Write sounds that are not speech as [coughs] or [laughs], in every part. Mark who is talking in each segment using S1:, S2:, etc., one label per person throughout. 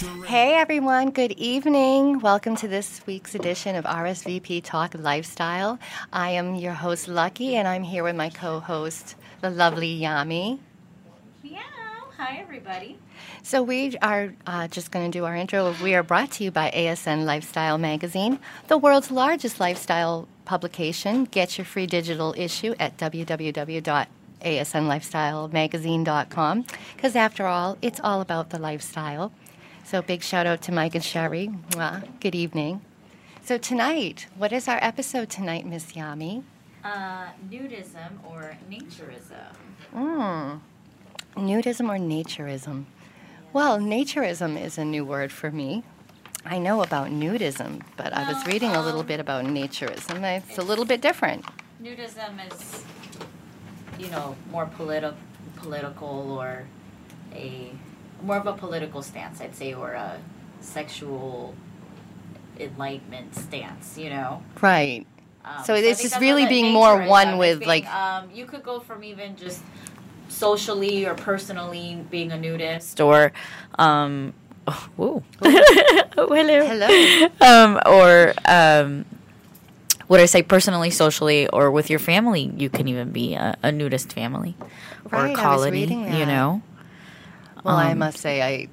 S1: Hey everyone, good evening. Welcome to this week's edition of RSVP Talk Lifestyle. I am your host Lucky and I'm here with my co-host, the lovely Yami.
S2: Meow. Hi, everybody.
S1: So we are uh, just going to do our intro. We are brought to you by ASN Lifestyle Magazine, the world's largest lifestyle publication. Get your free digital issue at www www.asnlifestylemagazine.com because after all, it's all about the lifestyle. So big shout out to Mike and Sherry. Mwah. Good evening. So tonight, what is our episode tonight, Miss Yami?
S2: Uh, nudism or naturism?
S1: Mm. Nudism or naturism? Well, naturism is a new word for me. I know about nudism, but I was reading a little
S2: um,
S1: bit about naturism. It's a little bit different.
S2: Nudism is, you know, more politi- political or a more of a political stance, I'd say, or a sexual enlightenment stance. You know.
S1: Right.
S2: Um,
S1: So
S2: I
S1: this
S2: think
S1: is
S2: that's
S1: really being more one with,
S2: being,
S1: like-
S2: Um, you could go from even just socially or personally being a nudist, or um, oh, whoa. [laughs] oh, hello.
S1: Hello.
S2: um, or um, what I say, personally, socially, or with your family, you can even be a, a nudist family
S1: Right,
S2: or
S1: was
S2: colony.
S1: reading
S2: You know,
S1: Well, I
S2: Um,
S1: must say, I.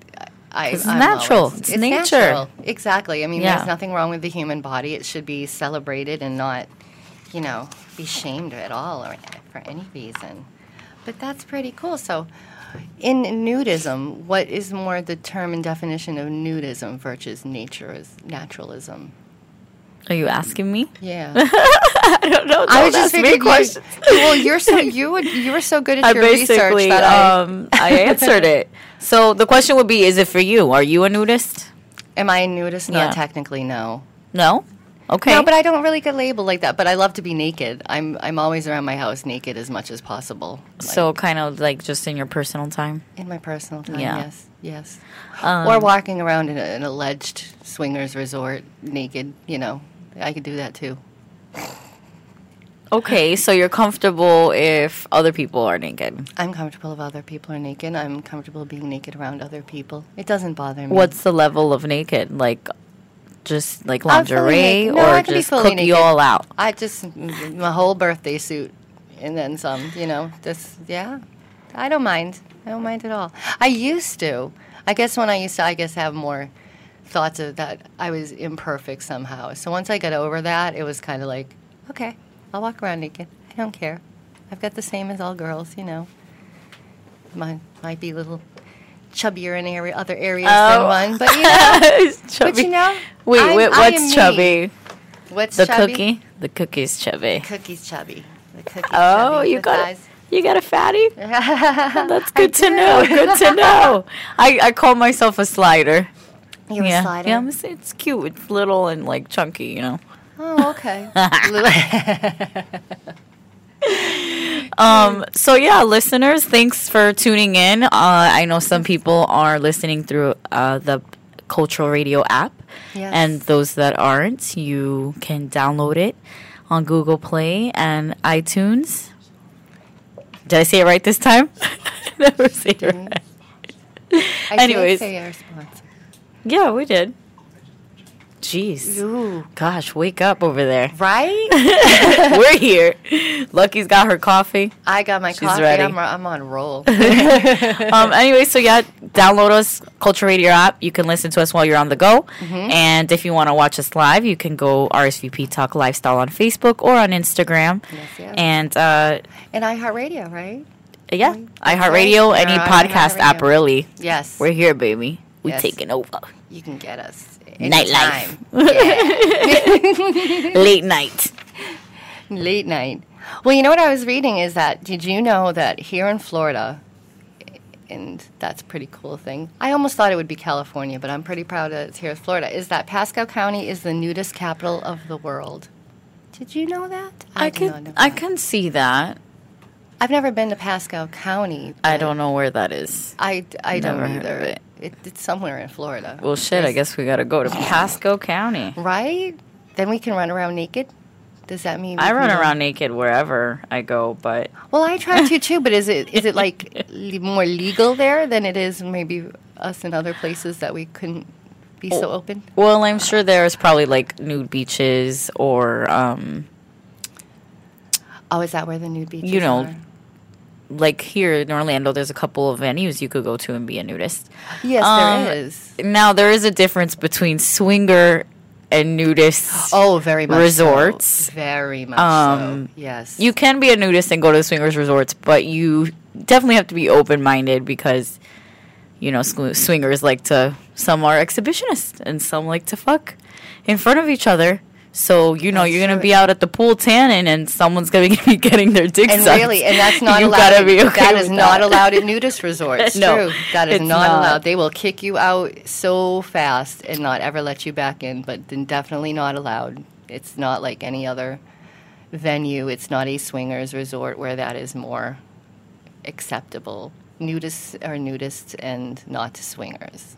S1: I,
S2: It's
S1: I'm
S2: natural.
S1: always-
S2: It's nature.
S1: natural. Exactly. I mean,
S2: Yeah.
S1: there's nothing wrong with the human body. It should be celebrated and not, you know, be shamed at all or for any reason. But that's pretty cool. So, in nudism, what is more the term and definition of nudism versus nature is naturalism?
S2: Are you asking me?
S1: Yeah. [laughs]
S2: I don't know.
S1: I was just
S2: ask me
S1: figured you,
S2: questions. [laughs]
S1: well, you're so you would you were so good at
S2: I
S1: your research that I
S2: um, I answered it. [laughs] So the question would be: Is it for you? Are you a nudist?
S1: am I a nudist? Not technically, no.
S2: No. Okay.
S1: No, but I don't really get labeled like that. But I love to be naked. I'm I'm always around my house naked as much as possible. Like,
S2: so kind of like just in your personal time.
S1: in my personal time,
S2: Yeah.
S1: yes, yes.
S2: Um,
S1: or walking around in a, an alleged swingers resort naked. You know, I could do that too.
S2: Okay, so you're comfortable if other people are naked.
S1: I'm comfortable if other people are naked. I'm comfortable being naked around other people. It doesn't bother me.
S2: What's the level of naked? Like just like lingerie
S1: naked. No, I
S2: or just cook you all out?
S1: I just my whole birthday suit and then some, you know. Just yeah. I don't mind. I don't mind at all. I used to. I guess when I used to I guess have more thoughts of that I was imperfect somehow. So once I got over that, it was kind of like, okay, I'll walk around naked. I don't care. I've got the same as all girls, you know. Mine might be a little chubbier in area, other areas than oh. one, but [laughs] you know,
S2: chubby.
S1: but you know,
S2: Wait,
S1: I'm-
S2: wait,
S1: I
S2: what's
S1: me.
S2: chubby?
S1: what's
S2: The
S1: chubby?
S2: cookie? The cookie's chubby.
S1: The Cookies chubby. The cookies
S2: Oh,
S1: chubby
S2: you got you got a fatty? [laughs] That's good to
S1: do.
S2: know. Good to know. [laughs] I, I call myself a slider.
S1: You're
S2: yeah.
S1: a slider.
S2: Yeah, I'm s- it's cute. It's little and like chunky, you know.
S1: Oh, okay. [laughs]
S2: Um, so yeah, listeners, thanks for tuning in. Uh, I know some people are listening through uh, the Cultural Radio app,
S1: Yes.
S2: and those that aren't, you can download it on Google Play and iTunes. Did I say it right this time? [laughs] Never say it right. Anyways. Yeah, we did. Jeez.
S1: Ooh.
S2: Gosh, wake up over there.
S1: Right? [laughs]
S2: We're here. Lucky's got her coffee.
S1: I got my
S2: She's
S1: coffee.
S2: ready.
S1: I'm, I'm on roll. [laughs] [laughs]
S2: um, anyway, so yeah, download us, Culture Radio app. You can listen to us while you're on the go. And if you want to watch us live, you can go RSVP Talk Lifestyle on Facebook or on Instagram.
S1: Yes, yes.
S2: And uh,
S1: and iHeartRadio, right?
S2: yeah, iHeartRadio,
S1: right.
S2: any podcast app, really.
S1: Yes.
S2: We're here, baby. We
S1: Yes.
S2: taking over.
S1: you can get us.
S2: Nightlife.
S1: anytime. Yeah. [laughs]
S2: Late night.
S1: Late night. Well, you know what I was reading is that did you know that here in Florida, and that's a pretty cool thing. I almost thought it would be California, but I'm pretty proud that it's here in Florida. Is that Pasco County is the nudist capital of the world? Did you know that?
S2: I,
S1: not
S2: can
S1: know
S2: I can see that.
S1: I've never been to Pasco County.
S2: I don't know where that is.
S1: I, I don't
S2: Never of
S1: either.
S2: It.
S1: It, it's somewhere in Florida.
S2: Well, shit. I guess we gotta go to Pasco County.
S1: Right? Then we can run around naked. Does that mean
S2: I run around naked wherever I go, but
S1: Well, I try to too, but is it is it like [laughs] more legal there than it is maybe us in other places that we couldn't be so open?
S2: Well, I'm sure there's probably like nude beaches or um,
S1: Oh, is that where the nude beaches
S2: You know,
S1: are?
S2: Like here in Orlando, there's a couple of venues you could go to and be a nudist.
S1: Yes,
S2: Um,
S1: there is.
S2: Now there is a difference between swinger and nudist.
S1: Oh, very much so.
S2: resorts.
S1: Very much
S2: Um,
S1: so. Yes.
S2: You can be a nudist and go to the swingers resorts, but you definitely have to be open minded because you know sw- swingers like to some are exhibitionists and some like to fuck in front of each other. So you know
S1: That's
S2: you're gonna
S1: true.
S2: be out at the pool tanning and someone's gonna [laughs] be getting their dick
S1: and
S2: sucked.
S1: really, and that's [laughs] not
S2: you
S1: allowed.
S2: Gotta be okay [laughs]
S1: that is not allowed at nudist resorts.
S2: No,
S1: True, that is not,
S2: not.
S1: allowed. They will kick you out so fast and not ever let you back in. But then definitely not allowed. It's not like any other venue. It's not a swingers resort where that is more acceptable. Nudists are nudists and not swingers.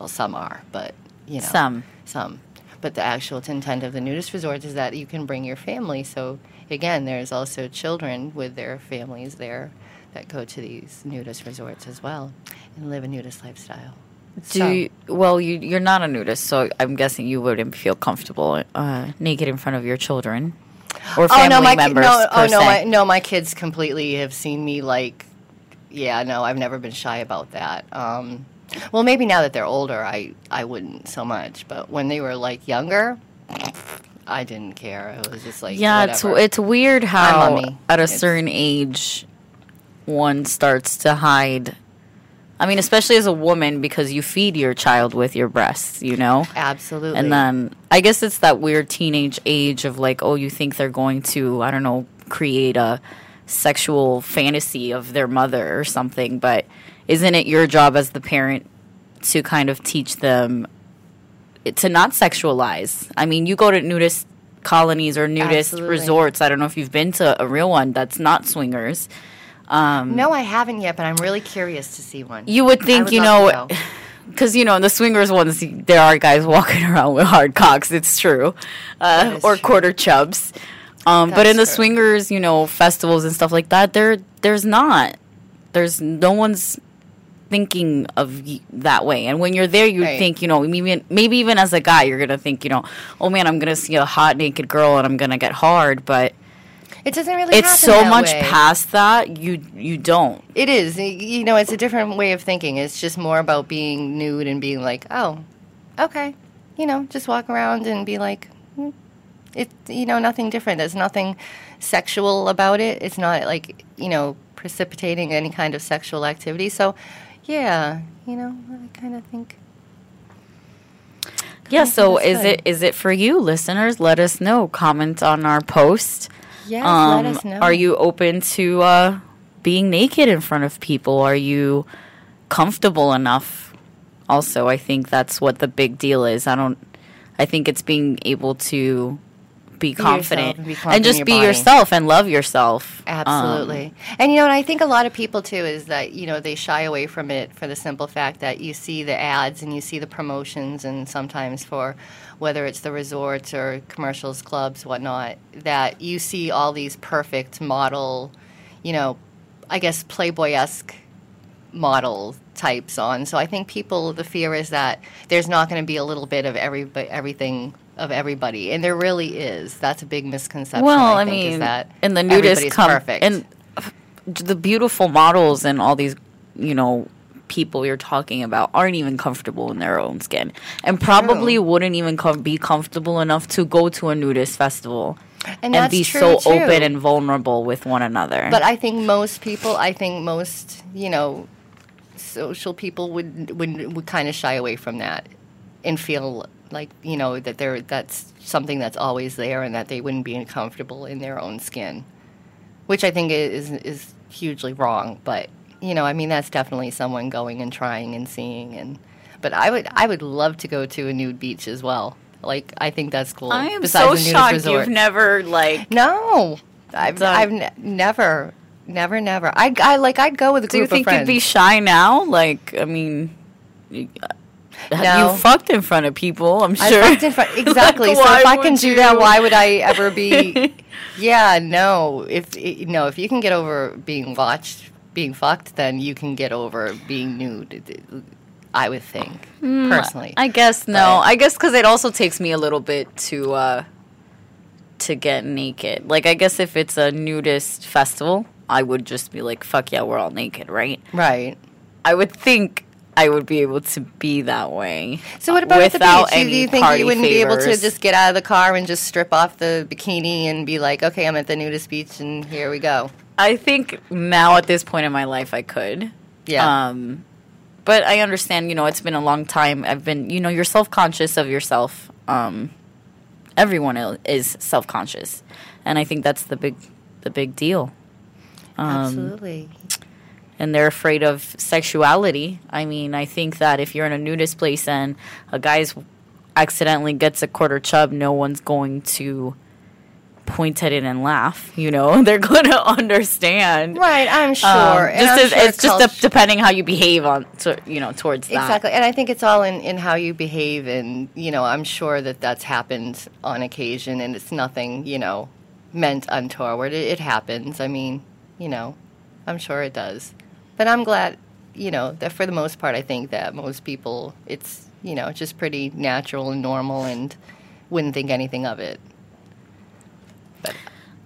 S1: Well, some are, but you know,
S2: Some.
S1: some. But the actual intent of the nudist resorts is that you can bring your family. So again, there's also children with their families there that go to these nudist resorts as well and live a nudist lifestyle.
S2: Do
S1: So-
S2: you, well, you you're not a nudist, so I'm guessing you wouldn't feel comfortable uh, naked in front of your children or family
S1: oh no, my
S2: members.
S1: no, oh no, my no, my kids completely have seen me like, yeah, no, I've never been shy about that. Um, well, maybe now that they're older, I I wouldn't so much, but when they were like younger, I didn't care. It was just like
S2: yeah,
S1: whatever.
S2: it's it's weird how at a
S1: It's-
S2: certain age one starts to hide. I mean, especially as a woman, because you feed your child with your breasts, you know.
S1: absolutely.
S2: And then I guess it's that weird teenage age of like, oh, you think they're going to, I don't know, create a sexual fantasy of their mother or something, but isn't it your job as the parent to kind of teach them to not sexualize? I mean, you go to nudist colonies or nudist
S1: Absolutely.
S2: resorts. I don't know if you've been to a real one that's not swingers. Um,
S1: No, I haven't yet, but I'm really curious to see one.
S2: you would think,
S1: would
S2: you know, because [laughs] you know in the swingers ones there are guys walking [laughs] around with hard cocks. It's true, uh, or
S1: true.
S2: quarter chubs. Um, but in the
S1: true.
S2: swingers, you know, festivals and stuff like that, there there's not. There's no one's thinking of y- that way. And when you're there, you
S1: Right.
S2: think, you know, maybe maybe even as a guy, you're gonna think, you know, oh man, I'm gonna see a hot naked girl and I'm gonna get hard. But
S1: It doesn't really.
S2: it's so much
S1: way.
S2: past that you you don't.
S1: It is. You know, it's a different way of thinking. It's just more about being nude and being like, oh, okay, you know, just walk around and be like, hmm, it. You know, nothing different. There's nothing sexual about it. It's not like you know precipitating any kind of sexual activity. So, yeah, you know, I kind of think.
S2: Yeah, so is
S1: good.
S2: it is it for you, listeners? Let us know. Comment on our post.
S1: Yes,
S2: Um,
S1: let us know.
S2: Are you open to uh, being naked in front of people? Are you comfortable enough? Also, I think that's what the big deal is. I don't. I think it's being able to be confident
S1: and be confident in
S2: just be
S1: body.
S2: yourself and love yourself. Um,
S1: Absolutely. and you know, and I think a lot of people too is that, you know, they shy away from it for the simple fact that you see the ads and you see the promotions and sometimes for whether it's the resorts or commercials, clubs, whatnot, that you see all these perfect model, you know, I guess Playboy esque model types on. So I think people the fear is that there's not going to be a little bit of every everything of everybody, and there really is. That's a big misconception.
S2: Well, I,
S1: think, is
S2: mean,
S1: that
S2: and the nudist come
S1: perfect.
S2: and the beautiful models and all these, you know, people you're talking about aren't even comfortable in their own skin, and probably
S1: True.
S2: wouldn't even com- be comfortable enough to go to a nudist festival
S1: and,
S2: and, be so
S1: too.
S2: open and vulnerable with one another.
S1: But I think most people, I think most, you know, social people would would would kind of shy away from that and feel like you know that they're that's something that's always there and that they wouldn't be uncomfortable in their own skin, which I think is is hugely wrong. But you know, I mean, that's definitely someone going and trying and seeing and. But I would I would love to go to a nude beach as well. Like I think that's cool.
S2: I am
S1: besides
S2: so shocked
S1: resort.
S2: you've never like.
S1: No, I've,
S2: Done.
S1: I've ne- never, never, never. I, I like I'd go with a group Do
S2: you think you'd be shy now? Like, I mean. You,
S1: No.
S2: you fucked in front of people. I'm
S1: I
S2: sure.
S1: fucked in front- [laughs] [laughs] exactly.
S2: Like,
S1: so if I can do that, why would I ever be? [laughs] yeah, no. If i- no, if you can get over being watched, being fucked, then you can get over being nude. I would think personally.
S2: I guess no.
S1: But-
S2: I guess because it also takes me a little bit to uh, to get naked. Like I guess if it's a nudist festival, I would just be like, "Fuck yeah, we're all naked," right?
S1: right.
S2: I would think I would be able to be that way.
S1: So what about
S2: without
S1: the beach? Do you think you wouldn't be able to just get out of the car and just strip off the bikini and be like, okay, I'm at the nudist beach and here we go?
S2: I think now at this point in my life, I could.
S1: Yeah.
S2: Um, but I understand, you know, it's been a long time. I've been, you know, you're self conscious of yourself. Um, everyone is self conscious, and I think that's the big, the big deal. Um,
S1: Absolutely.
S2: And they're afraid of sexuality. I mean, I think that if you're in a nudist place and a guy's accidentally gets a quarter chub, no one's going to point at it and laugh. You know, [laughs] they're going [laughs] to understand.
S1: Right, I'm sure.
S2: Um,
S1: And
S2: just
S1: I'm
S2: as,
S1: sure
S2: it's just depending how you behave on, to, you know, towards that.
S1: Exactly, and I think it's all in, in how you behave, and you know, I'm sure that that's happened on occasion, and it's nothing, you know, meant untoward. It, it happens. I mean, you know, I'm sure it does, but I'm glad, you know, that for the most part, I think that most people, it's you know, just pretty natural and normal, and wouldn't think anything of it.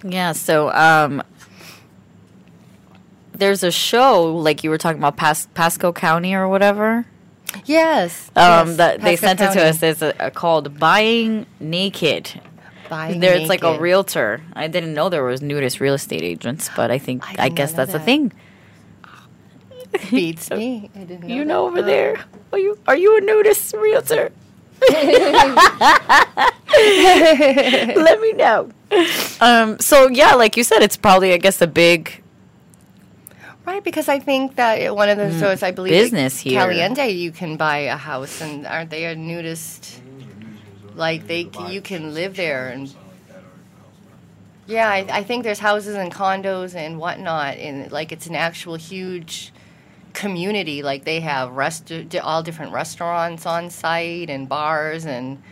S2: Yeah, so um there's a show like you were talking about Pas- Pasco County or whatever.
S1: Yes,
S2: Um
S1: yes,
S2: that they sent it to us it's a, a called Buying Naked.
S1: Buying
S2: There's like a realtor. I didn't know there was nudist real estate agents, but I think
S1: I
S2: I, guess that's a thing.
S1: Beats [laughs] me. I didn't know
S2: You
S1: that.
S2: know over
S1: Oh.
S2: there. Are you are you a nudist realtor? [laughs] Let me know. Um so yeah, like you said, it's probably I guess a big
S1: Right, because I think that one of those stores, I believe
S2: Mm. business
S1: at
S2: here.
S1: Caliente, you can buy a house, and aren't they a nudist? Like they, you can live there, and yeah, I, I think there's houses and condos and whatnot, and like it's an actual huge community. Like they have rest, all different restaurants on site and bars, and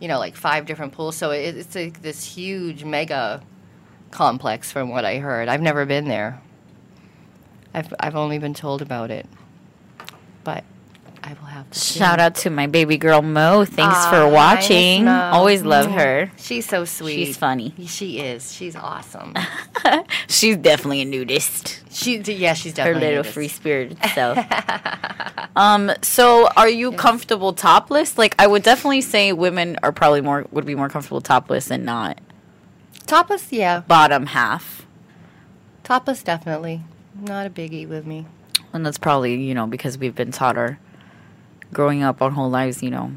S1: you know, like five different pools. So it, it's like this huge mega complex, from what I heard. I've never been there. I've I've only been told about it, but I will have to
S2: shout out to my baby girl Mo. Thanks
S1: Ah,
S2: for watching.
S1: Mo.
S2: Always love her.
S1: She's so sweet.
S2: She's funny.
S1: She is. She's awesome. [laughs]
S2: She's definitely a nudist.
S1: she yeah, she's definitely
S2: Her
S1: little
S2: free spirited self. [laughs] um, so are you comfortable topless? Like I would definitely say women are probably more would be more comfortable topless and not
S1: Topless, yeah.
S2: bottom half.
S1: Topless, definitely. Not a biggie with me.
S2: And that's probably, you know, because we've been taught our growing up our whole lives, you know,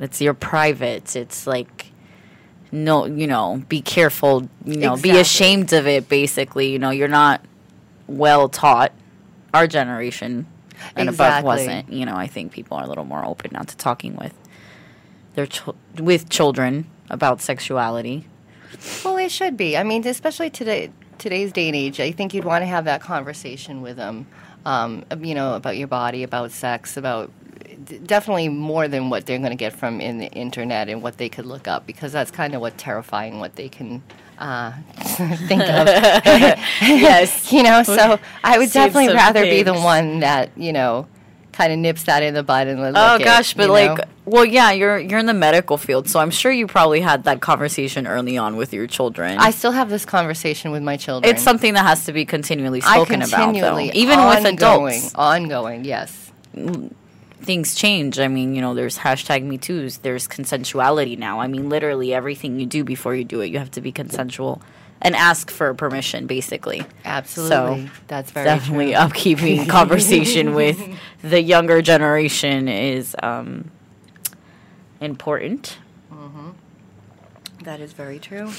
S2: it's your private. It's like no, you know, be careful, you know, be ashamed of it basically, you know, you're not well taught. Our generation and above
S1: Exactly.
S2: wasn't, you know, I think people are a little more open now to talking with their chil- with children about sexuality.
S1: Well, it should be. I mean, especially today, today's day and age, I think you'd want to have that conversation with them. Um, you know, about your body, about sex, about definitely more than what they're going to get from in the internet and what they could look up, because that's kind of what terrifying what they can uh, [laughs] think of. [laughs]
S2: Yes. [laughs]
S1: you know, so I would
S2: Seen
S1: definitely rather be the one that you know kind of nips that in the bud and look
S2: Oh
S1: it,
S2: gosh, but
S1: you
S2: like,
S1: know?
S2: well, yeah, you're you're in the medical field, so I'm sure you probably had that conversation early on with your children.
S1: I still have this conversation with my children.
S2: it's something that has to be continually spoken about, though.
S1: continually,
S2: Even with
S1: ongoing,
S2: adults,
S1: ongoing, yes.
S2: Things change. I mean, you know, there's hashtag Me Too's. There's consensuality now. I mean, literally everything you do before you do it, you have to be consensual and ask for permission, basically.
S1: Absolutely, that's very
S2: Definitely
S1: true.
S2: upkeeping [laughs] conversation with [laughs] the younger generation is um, important.
S1: That is very true.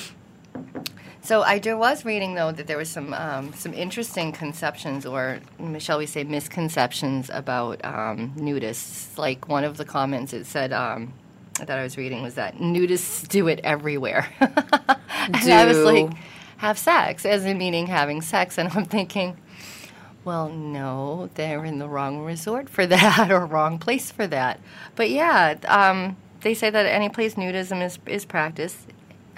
S1: So I do, was reading though that there was some um, some interesting conceptions, or mm, shall we say misconceptions about um, nudists. Like one of the comments it said um, that I was reading was that nudists do it everywhere, [laughs] and I was
S2: Do-
S1: like, have sex, as in meaning having sex, and I'm thinking. Well, no, they're in the wrong resort for [laughs] that or wrong place for that. But yeah, um, they say that any place nudism is, is practiced,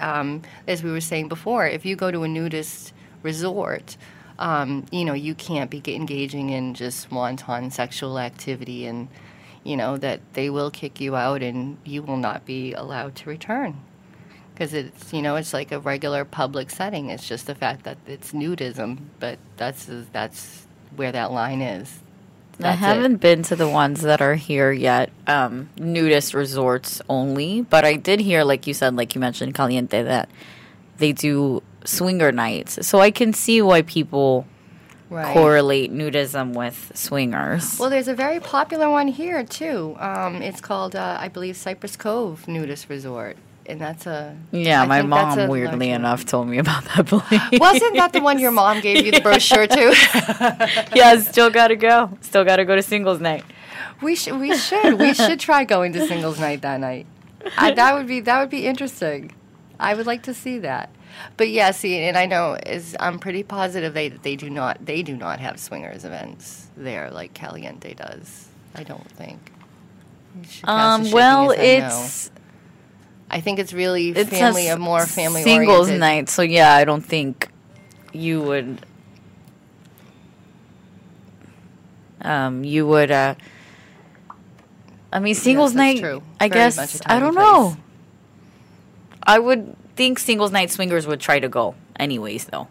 S1: um, as we were saying before, if you go to a nudist resort, um, you know, you can't be engaging in just wanton sexual activity and, you know, that they will kick you out and you will not be allowed to return. Because it's, you know, it's like a regular public setting. It's just the fact that it's nudism, but that's that's where that line is.
S2: I
S1: That's it.
S2: haven't been to the ones that are here yet, um, nudist resorts only. But I did hear, like you said, like you mentioned, Caliente, that they do swinger nights. So I can see why people
S1: Right.
S2: correlate nudism with swingers.
S1: Well, there's a very popular one here too. Um, it's called, uh, I believe, Cypress Cove Nudist Resort, and that's a
S2: yeah,
S1: I
S2: my mom, weirdly
S1: one.
S2: enough, told me about that place.
S1: Wasn't that the one your [laughs] mom gave you the brochure to? [laughs]
S2: yeah, still gotta go. Still gotta go to singles night.
S1: we should. We should. We should try going to singles night that night. I, that would be. That would be interesting. I would like to see that. But yeah, see, and I know is I'm pretty positive they they do not they do not have swingers events there like Caliente does. I don't think.
S2: Um, well, it's
S1: I think it's really
S2: it's
S1: family
S2: a
S1: a more family
S2: singles
S1: oriented.
S2: night. So yeah, I don't think you would. Um, you would. uh I mean, singles
S1: that's
S2: night.
S1: true.
S2: I
S1: Very
S2: guess I don't know. I would think singles night swingers would try to go, anyways. Though.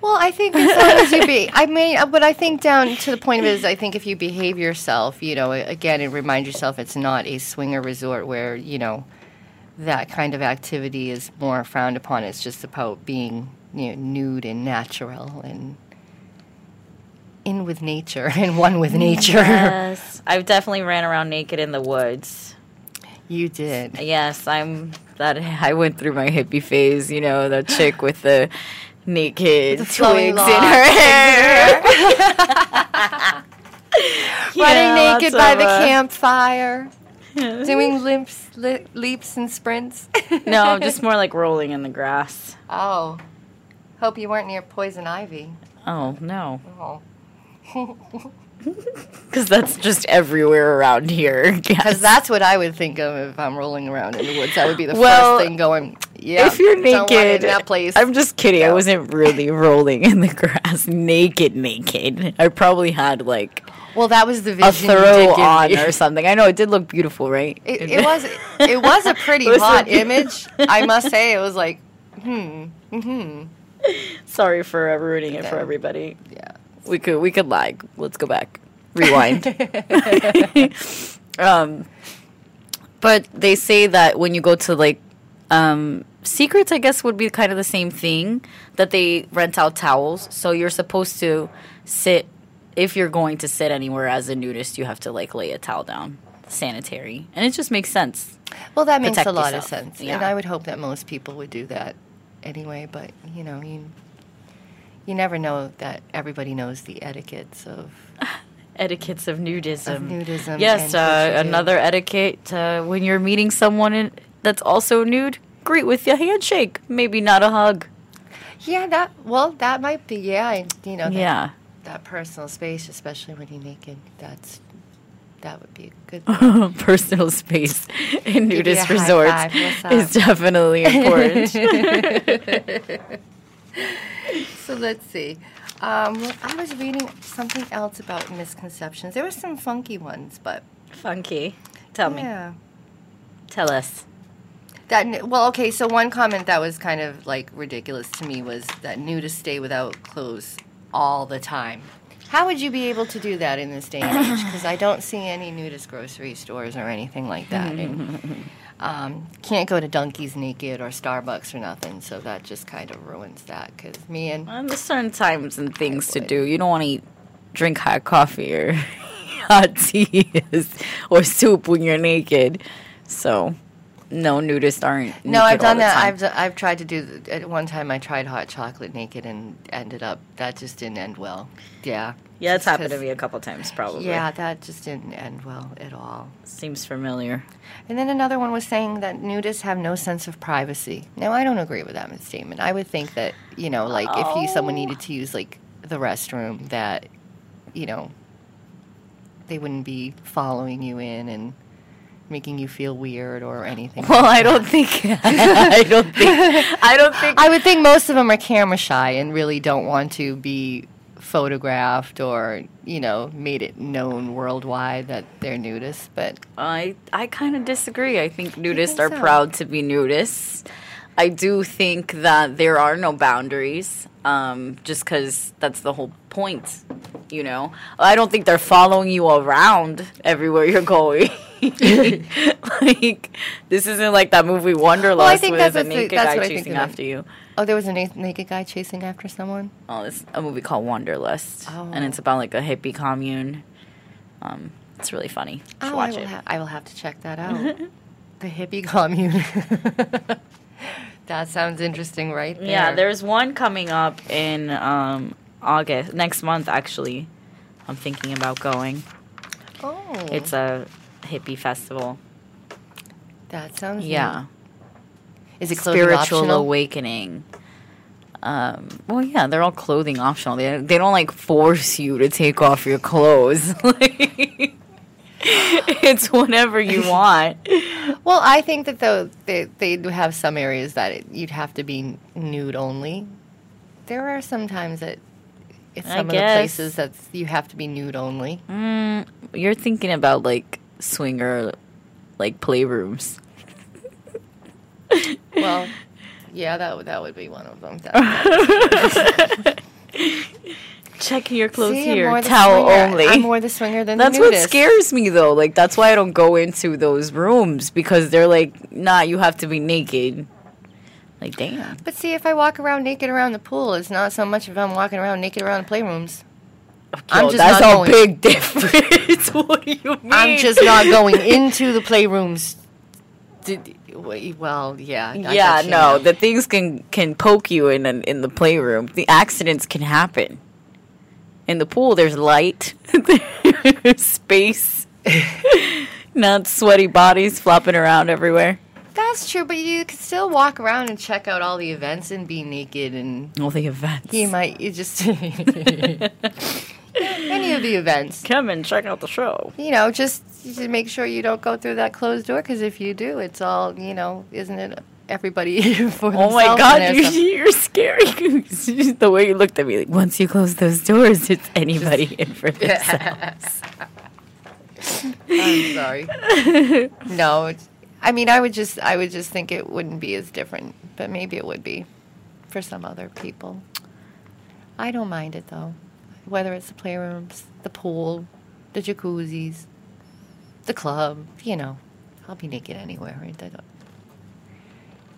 S1: Well, I think as long as you be, [laughs] I mean, uh, but I think down to the point of it is, I think if you behave yourself, you know, again, and remind yourself it's not a swinger resort where you know that kind of activity is more frowned upon. It's just about being you know, nude and natural and in with nature [laughs] and one with nature.
S2: Yes, I've definitely ran around naked in the woods.
S1: you did.
S2: Yes, I'm that. I went through my hippie phase. You know, the chick with the naked
S1: the
S2: twigs in her [laughs] hair.
S1: Running
S2: Yeah,
S1: naked by the
S2: uh,
S1: campfire, [laughs] doing limps, li- leaps and sprints. [laughs]
S2: No, just more like rolling in the grass.
S1: Oh, hope you weren't near poison ivy.
S2: Oh no,
S1: Oh. [laughs]
S2: because that's just everywhere around here.
S1: Because that's what I would think of if I'm rolling around in the woods. That would be the
S2: Well,
S1: first thing going. Yeah,
S2: if you're
S1: don't want it
S2: naked,
S1: in that place.
S2: I'm just kidding. I wasn't really rolling in the grass naked, naked. I probably had like
S1: well, that was the
S2: a
S1: vision you
S2: throw on
S1: me.
S2: or something. I know it did look beautiful, right?
S1: It, it was it was a pretty [laughs]
S2: was
S1: hot
S2: beau-
S1: image. I must say, it was like, hmm, hmm,
S2: Sorry for uh, ruining it for everybody.
S1: yeah.
S2: We could we could lag. Let's go back. Rewind. [laughs] [laughs] um, but they say that when you go to like um, secrets, I guess would be kind of the same thing. That they rent out towels, so you're supposed to sit. If you're going to sit anywhere as a nudist, you have to like lay a towel down, sanitary, and it just makes sense.
S1: Well, that makes
S2: Protect
S1: a lot
S2: yourself.
S1: of sense, and
S2: Yeah.
S1: I would hope that most people would do that anyway. But you know, you you never know that everybody knows the etiquettes of [laughs]
S2: Etiquettes of nudism.
S1: Of nudism
S2: Yes, uh, another etiquette uh, when you're meeting someone in, that's also nude, greet with a handshake, maybe not a hug.
S1: yeah. That well, that might be yeah. I- You know, that,
S2: Yeah.
S1: That personal space, especially when you're naked. That's that would be a good. [laughs] thing.
S2: Personal space in nudist resorts
S1: five.
S2: Is [laughs] definitely important. [laughs]
S1: so let's see. Um, well, I was reading something else about misconceptions. There were some funky ones, but
S2: Funky. Tell me.
S1: yeah.
S2: Tell us.
S1: That well, okay. So one comment that was kind of like ridiculous to me was that nudists stay without clothes all the time. How would you be able to do that in this day and age? Because I don't see any nudist grocery stores or anything like that. And, [laughs] um, can't go to Dunkies naked or Starbucks or nothing. So that just kind of ruins that. Because me and
S2: Well, there's certain times and things to do. You don't want to eat, drink hot coffee or [laughs] hot tea or soup when you're naked. So, no, nudists aren't.
S1: No, I've
S2: naked all
S1: done
S2: the
S1: that.
S2: time.
S1: I've d- I've tried to do. th- At one time, I tried hot chocolate naked and ended up that just didn't end well. Yeah.
S2: Yeah, it's happened to me a couple times, probably.
S1: Yeah, that just didn't end well at all.
S2: Seems familiar.
S1: And then another one was saying that nudists have no sense of privacy. Now, I don't agree with that statement. I would think that you know, like if you someone
S2: Oh.
S1: needed to use like the restroom, that you know, they wouldn't be following you in and making you feel weird or anything. [laughs]
S2: Well, [laughs] [laughs] I don't think. I don't think. I don't think.
S1: I would think most of them are camera shy and really don't want to be photographed or you know made it known worldwide that they're nudists. But
S2: I I kind of disagree. I think nudists
S1: think
S2: are
S1: so?
S2: proud to be nudists. I do think that there are no boundaries, um, just because that's the whole point. You know, I don't think they're following you around everywhere you're going. [laughs] like this isn't like that movie Wanderlust
S1: think
S2: where
S1: that's
S2: a
S1: what the-
S2: naked
S1: that's
S2: guy
S1: what I think
S2: chasing
S1: it.
S2: after you.
S1: oh, there was a na- naked guy chasing after someone.
S2: Oh, it's a movie called Wanderlust, and
S1: Oh.
S2: it's about like a hippie commune. Um, it's really funny.
S1: Oh, I
S2: watch
S1: will,
S2: it.
S1: ha- I will have to check that out. [laughs] the hippie commune. [laughs] that sounds interesting, right? There.
S2: Yeah, there's one coming up in um, August next month. Actually, I'm thinking about going.
S1: Oh,
S2: It's a hippie festival.
S1: that sounds.
S2: Yeah,
S1: neat. Is it
S2: spiritual
S1: optional?
S2: awakening. Um, well, yeah, they're all clothing optional. They they don't like force you to take off your clothes. [laughs] Like, it's whatever you [laughs] want.
S1: Well, I think that though they they do have some areas that it, you'd have to be nude only. There are some times that it's
S2: I
S1: some of the places that you have to be nude only.
S2: Mm, you're thinking about like swinger, like playrooms.
S1: Well, yeah, that would that would be one of them. That- [laughs]
S2: Checking your clothes
S1: See,
S2: here, towel
S1: swinger.
S2: only.
S1: I'm more the swinger than
S2: That's
S1: the
S2: what scares me though. Like that's why I don't go into those rooms because they're like, nah, you have to be naked. Like damn.
S1: But see, if I walk around naked around the pool, it's not so much if I'm walking around naked around the playrooms. I'm just
S2: that's
S1: not
S2: a
S1: going-
S2: big [laughs] difference. [laughs] what do you mean?
S1: I'm just not going [laughs] into the playrooms. Did, well, yeah. I
S2: Yeah, no, the things can can poke you in an, in the playroom. The accidents can happen. In the pool, there's light, there's space, not sweaty bodies flopping around everywhere.
S1: That's true, but you could still walk around and check out all the events and be naked, and
S2: All the events.
S1: you might you just any of the events.
S2: Come and check out the show.
S1: You know, just to make sure you don't go through that closed door, because if you do, it's all you know, isn't it? Everybody [laughs] for
S2: Oh my god, you,
S1: there's [laughs] some-
S2: you're scary. [laughs] the way you looked at me, like once you close those doors, it's anybody in for themselves.
S1: I'm sorry. no, I mean, I would just, I would just think it wouldn't be as different, but maybe it would be for some other people. I don't mind it though, whether it's the playrooms, the pool, the jacuzzis, the club. You know, I'll be naked anywhere. Right? I don't-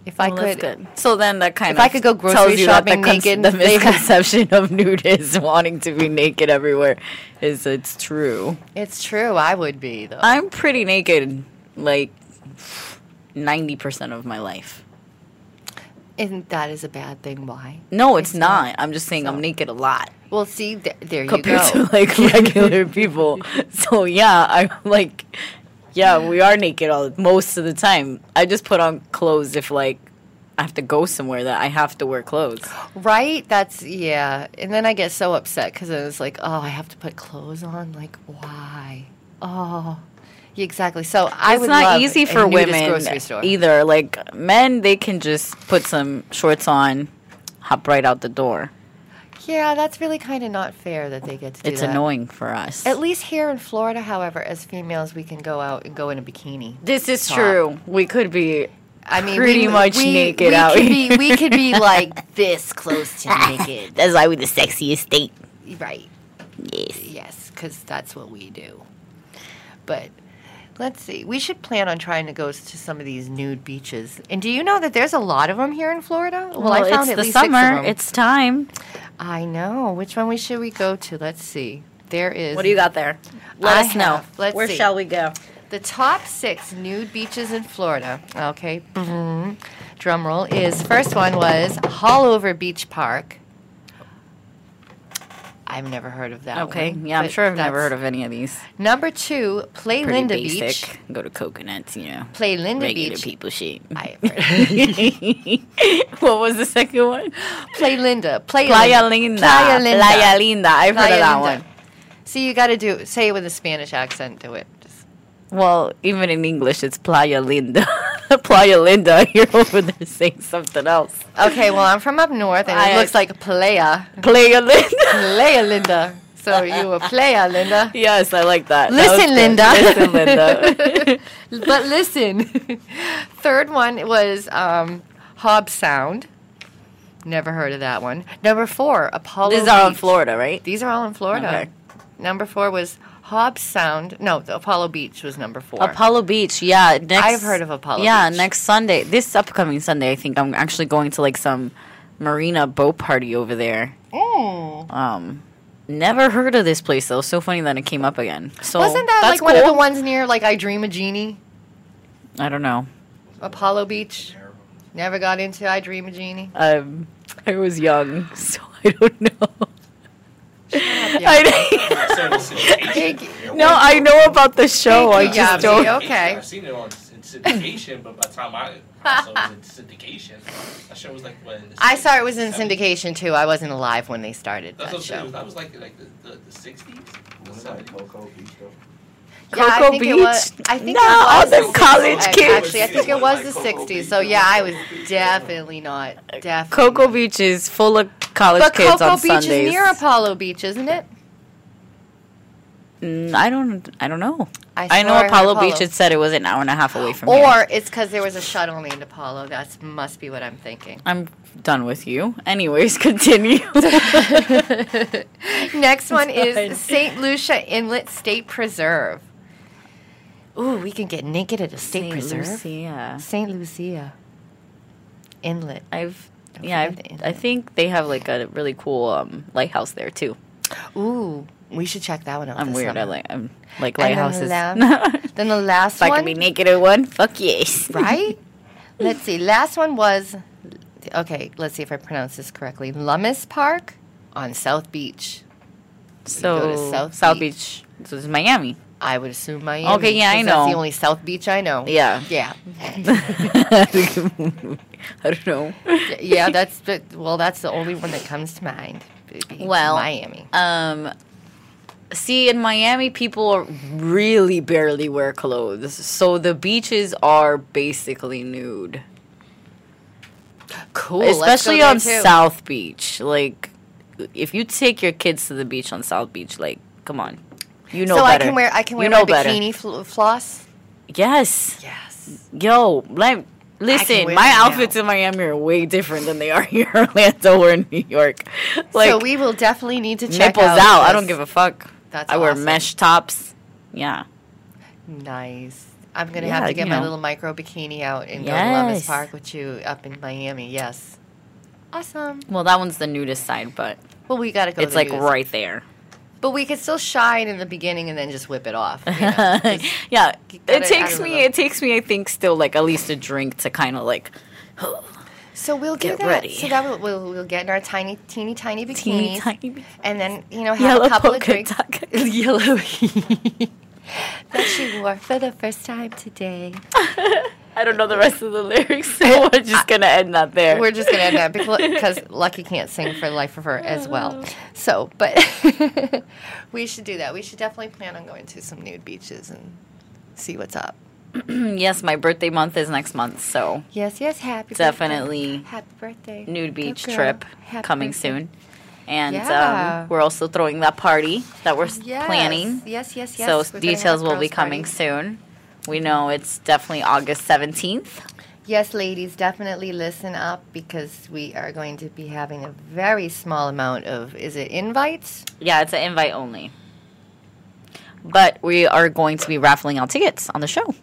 S1: If I
S2: Well,
S1: could,
S2: good. So then that kind
S1: If
S2: of
S1: I could go grocery shopping
S2: the, cons-
S1: naked,
S2: the [laughs] misconception of nudists [laughs] wanting to be naked everywhere is it's true.
S1: it's true. I would be though.
S2: I'm pretty naked like ninety percent of my life.
S1: and that is a bad thing. Why?
S2: No, it's,
S1: It's
S2: not.
S1: not.
S2: I'm just saying
S1: So-
S2: I'm naked a lot
S1: Well, see, th- there you
S2: compared
S1: go.
S2: to [laughs] like regular people. So yeah, I'm like, yeah, we are naked all most of the time. I just put on clothes if like I have to go somewhere that I have to wear clothes.
S1: Right? That's yeah. And then I get so upset because it's like, oh, I have to put clothes on. Like, why? Oh, yeah, exactly. So I
S2: it's
S1: would
S2: not easy for women either. Like men, they can just put some shorts on, hop right out the door.
S1: Yeah, that's really kind of not fair that they get to do
S2: It's
S1: that.
S2: annoying for us.
S1: At least here in Florida, however, as females, we can go out and go in a bikini.
S2: this is
S1: top.
S2: true. We could be.
S1: I mean,
S2: Pretty
S1: we,
S2: much
S1: we,
S2: naked
S1: we
S2: out
S1: could
S2: here.
S1: Be, we could be [laughs] like this close to [laughs] naked.
S2: That's why we're the sexiest state.
S1: Right.
S2: Yes.
S1: Yes, because that's what we do. But let's see. We should plan on trying to go to some of these nude beaches. And do you know that there's a lot of them here in Florida? Well, I found
S2: it's
S1: at
S2: the
S1: least
S2: summer.
S1: six of them.
S2: It's time.
S1: I know. Which one we should we go to? Let's see. There is.
S2: What do you got there? Let
S1: I
S2: us know.
S1: have- let's
S2: Where
S1: see.
S2: shall we go?
S1: The top six nude beaches in Florida. Okay. mhm. Drum roll is first one was Haulover Beach Park. I've never heard of that.
S2: Okay.
S1: one,
S2: Yeah, I'm sure I've never heard of any of these.
S1: Number two, Play
S2: Pretty
S1: Linda
S2: basic.
S1: Beach.
S2: Go to coconuts, you know.
S1: Play Linda
S2: Regular
S1: Beach.
S2: people shit.
S1: I [laughs] heard. [laughs]
S2: what was the second one?
S1: Play Linda. Play
S2: Playa
S1: Linda. Playa Linda.
S2: Playa Linda. I've heard
S1: Playa
S2: of that
S1: Linda.
S2: one.
S1: See, you got to do say it with a Spanish accent. Do it. Just,
S2: Well, even in English, it's Playa Linda. [laughs] [laughs] Playa Linda. [laughs] You're over there saying something else.
S1: Okay, well, I'm from up north, and
S2: I-
S1: it looks like Playa.
S2: Playa Linda. [laughs]
S1: Playa, Linda. So you a Playa, Linda.
S2: yes, I like that. That
S1: Listen,
S2: good.
S1: Linda.
S2: Listen, Linda.
S1: but listen, third one was um, Hobe Sound. Never heard of that one. Number four, Apollo.
S2: These are all
S1: in
S2: Florida, right?
S1: These are all in Florida.
S2: Okay.
S1: Number four was Hobe Sound. No, the Apollo Beach was number four.
S2: Apollo Beach, yeah. Next,
S1: I've heard of Apollo
S2: Yeah,
S1: Beach.
S2: next Sunday, this upcoming Sunday, I think I'm actually going to like some marina boat party over there.
S1: Mm.
S2: Um, never heard of this place though. So funny that it came up again. So
S1: Wasn't that like one of the ones near like I Dream of Jeannie?
S2: I don't know.
S1: Apollo Beach. Never got into I Dream of Jeannie.
S2: Um, I was young, [laughs] so I don't know.
S1: Yeah. [laughs]
S2: I,
S3: Saying it's syndication.
S1: Thank
S2: no, I know about the show. I
S1: you,
S2: just
S1: Gabby.
S2: don't.
S1: Okay.
S3: I've seen it on syndication, but by the time I, I saw it in syndication, that show was like what? in the
S1: I saw it was in
S3: 70s?
S1: syndication too. I wasn't alive when they started
S3: That's
S1: that
S3: what saying.
S1: show.
S3: That was like like the the, the 60s, the
S4: Wasn't
S3: 70s.
S4: Cocoa Beach?
S1: Yeah, I think
S2: Beach?
S1: It was, I think
S2: No,
S1: it was
S2: all
S1: the
S2: them
S1: 60s.
S2: college kids.
S1: Actually, I think it was the
S4: Cocoa
S1: 60s. So yeah, I was definitely not. Definitely.
S2: Cocoa
S1: not.
S2: Beach is full of college
S1: But
S2: kids
S1: Cocoa
S2: on
S1: Beach
S2: Sundays.
S1: is near Apollo Beach, isn't it?
S2: Mm, I don't. I don't know.
S1: I
S2: I, know
S1: I heard
S2: Apollo,
S1: Apollo.
S2: Beach. It said it was an hour and a half away from here.
S1: Or it's because there was a shuttle named Apollo. That must be what I'm thinking.
S2: I'm done with you. Anyways, [laughs] continue. [laughs]
S1: Next one [laughs] is St. Lucia Inlet State Preserve. Ooh, we can get naked at a state preserve.
S2: Yeah,
S1: St. Lucia Inlet.
S2: I've.
S1: Don't
S2: Yeah, I've,
S1: the
S2: I think they have like a really cool um, lighthouse there too.
S1: Ooh, we should check that one out.
S2: I'm
S1: this
S2: weird. I like I'm like
S1: And then
S2: lighthouses.
S1: la- [laughs] Then the last
S2: if I can be naked at one, fuck yes. [laughs]
S1: right? let's see. Last one was okay. Let's see if I pronounce this correctly. Lummus Park on South Beach.
S2: so
S1: go South
S2: South
S1: Beach.
S2: Beach. So it's Miami.
S1: I would assume Miami.
S2: Okay, yeah, I
S1: 'cause That's the only South Beach I know.
S2: Yeah.
S1: Yeah. [laughs]
S2: I don't know.
S1: Yeah, that's the, well, that's the only one that comes to mind.
S2: Well,
S1: Miami.
S2: Um, see, in Miami, people are really barely wear clothes, so the beaches are basically nude,
S1: Cool.
S2: especially on
S1: too.
S2: South Beach. Like, if you take your kids to the beach on South Beach, like, come on, you know
S1: so
S2: better.
S1: I can wear I can
S2: You
S1: wear
S2: know
S1: my
S2: better.
S1: bikini fl- floss.
S2: Yes,
S1: Yes.
S2: yo, like. Listen, my
S1: them now.
S2: outfits in Miami are way different than they are [laughs] here in Orlando or in New York. Like
S1: so we will definitely need to check
S2: nipples
S1: out.
S2: out. I don't give a fuck.
S1: That's
S2: I wear mesh tops. Yeah.
S1: Nice. I'm gonna
S2: Yeah,
S1: have to get my
S2: know.
S1: little micro bikini out and go to Lummus
S2: Yes.
S1: Park with you up in Miami. Yes. Awesome.
S2: Well, that one's the nudist side, but
S1: Well, we gotta go.
S2: it's like right there.
S1: But we could still shine in the beginning and then just whip it off. you know, [laughs] 'cause-
S2: yeah,
S1: gotta-
S2: it takes me. It takes me. I think still like at least a drink to kind of like [gasps]
S1: so we'll do
S2: Get
S1: that.
S2: ready.
S1: So that we'll, we'll we'll get in our tiny, teeny, tiny bikinis,
S2: teeny tiny
S1: and then you know have
S2: yellow
S1: a couple of drinks. [laughs] Yellow. [laughs] that she wore for the first time today. [laughs]
S2: I don't know the rest of the lyrics, so we're just gonna end that there.
S1: We're just gonna end that because [laughs] Lucky can't sing for the life of her as well. Oh. So, but [laughs] we should do that. We should definitely plan on going to some nude beaches and see what's up. [clears throat]
S2: yes, my birthday month is next month, so
S1: Yes, yes, happy
S2: Definitely
S1: birthday. happy birthday,
S2: nude beach trip
S1: Happy
S2: coming
S1: birthday.
S2: soon. And
S1: Yeah.
S2: um, we're also throwing that party that we're
S1: Yes,
S2: planning.
S1: Yes, yes, yes.
S2: so
S1: We're
S2: details will be coming
S1: party.
S2: soon. We know it's definitely August 17th.
S1: Yes, ladies, definitely listen up because we are going to be having a very small amount of is it invites?
S2: Yeah, it's an invite only. But we are going to be raffling out tickets on the show.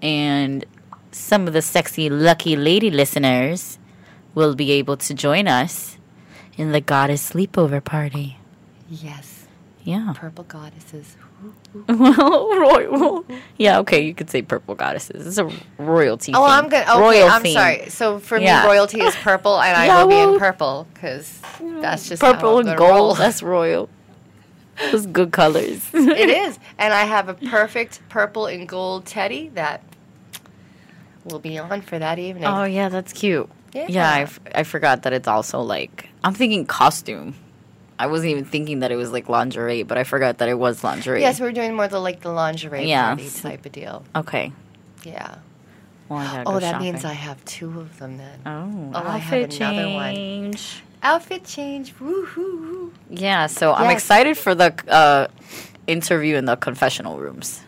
S2: And some of the sexy, lucky lady listeners will be able to join us in the goddess sleepover party.
S1: Yes,
S2: Yeah.
S1: purple goddesses.
S2: Well, [laughs] royal. Yeah, okay, you could say purple goddesses. It's a royalty.
S1: Oh,
S2: theme.
S1: I'm good. Okay,
S2: Royal
S1: I'm
S2: theme.
S1: sorry. So for
S2: Yeah.
S1: me, royalty is purple, and I [laughs]
S2: Yeah,
S1: will be in purple because that's just
S2: Purple and
S1: gonna roll.
S2: gold. That's royal. Those good colors.
S1: it [laughs] is, and I have a perfect purple and gold teddy that will be on for that evening.
S2: Oh yeah, that's cute.
S1: Yeah.
S2: Yeah, I, f- I forgot that it's also like I'm thinking costume. I wasn't even thinking that it was like lingerie, but I forgot that it was lingerie.
S1: yes, we're doing more the like the lingerie
S2: Yeah.
S1: party type of deal.
S2: Okay.
S1: Yeah.
S2: Well,
S1: Oh, that
S2: shopping.
S1: means I have two of them then.
S2: Oh,
S1: Oh, I have another one.
S2: change.
S1: Outfit change. Woo-hoo-hoo.
S2: Yeah, so I'm
S1: Yes.
S2: excited for the uh, interview in the confessional rooms.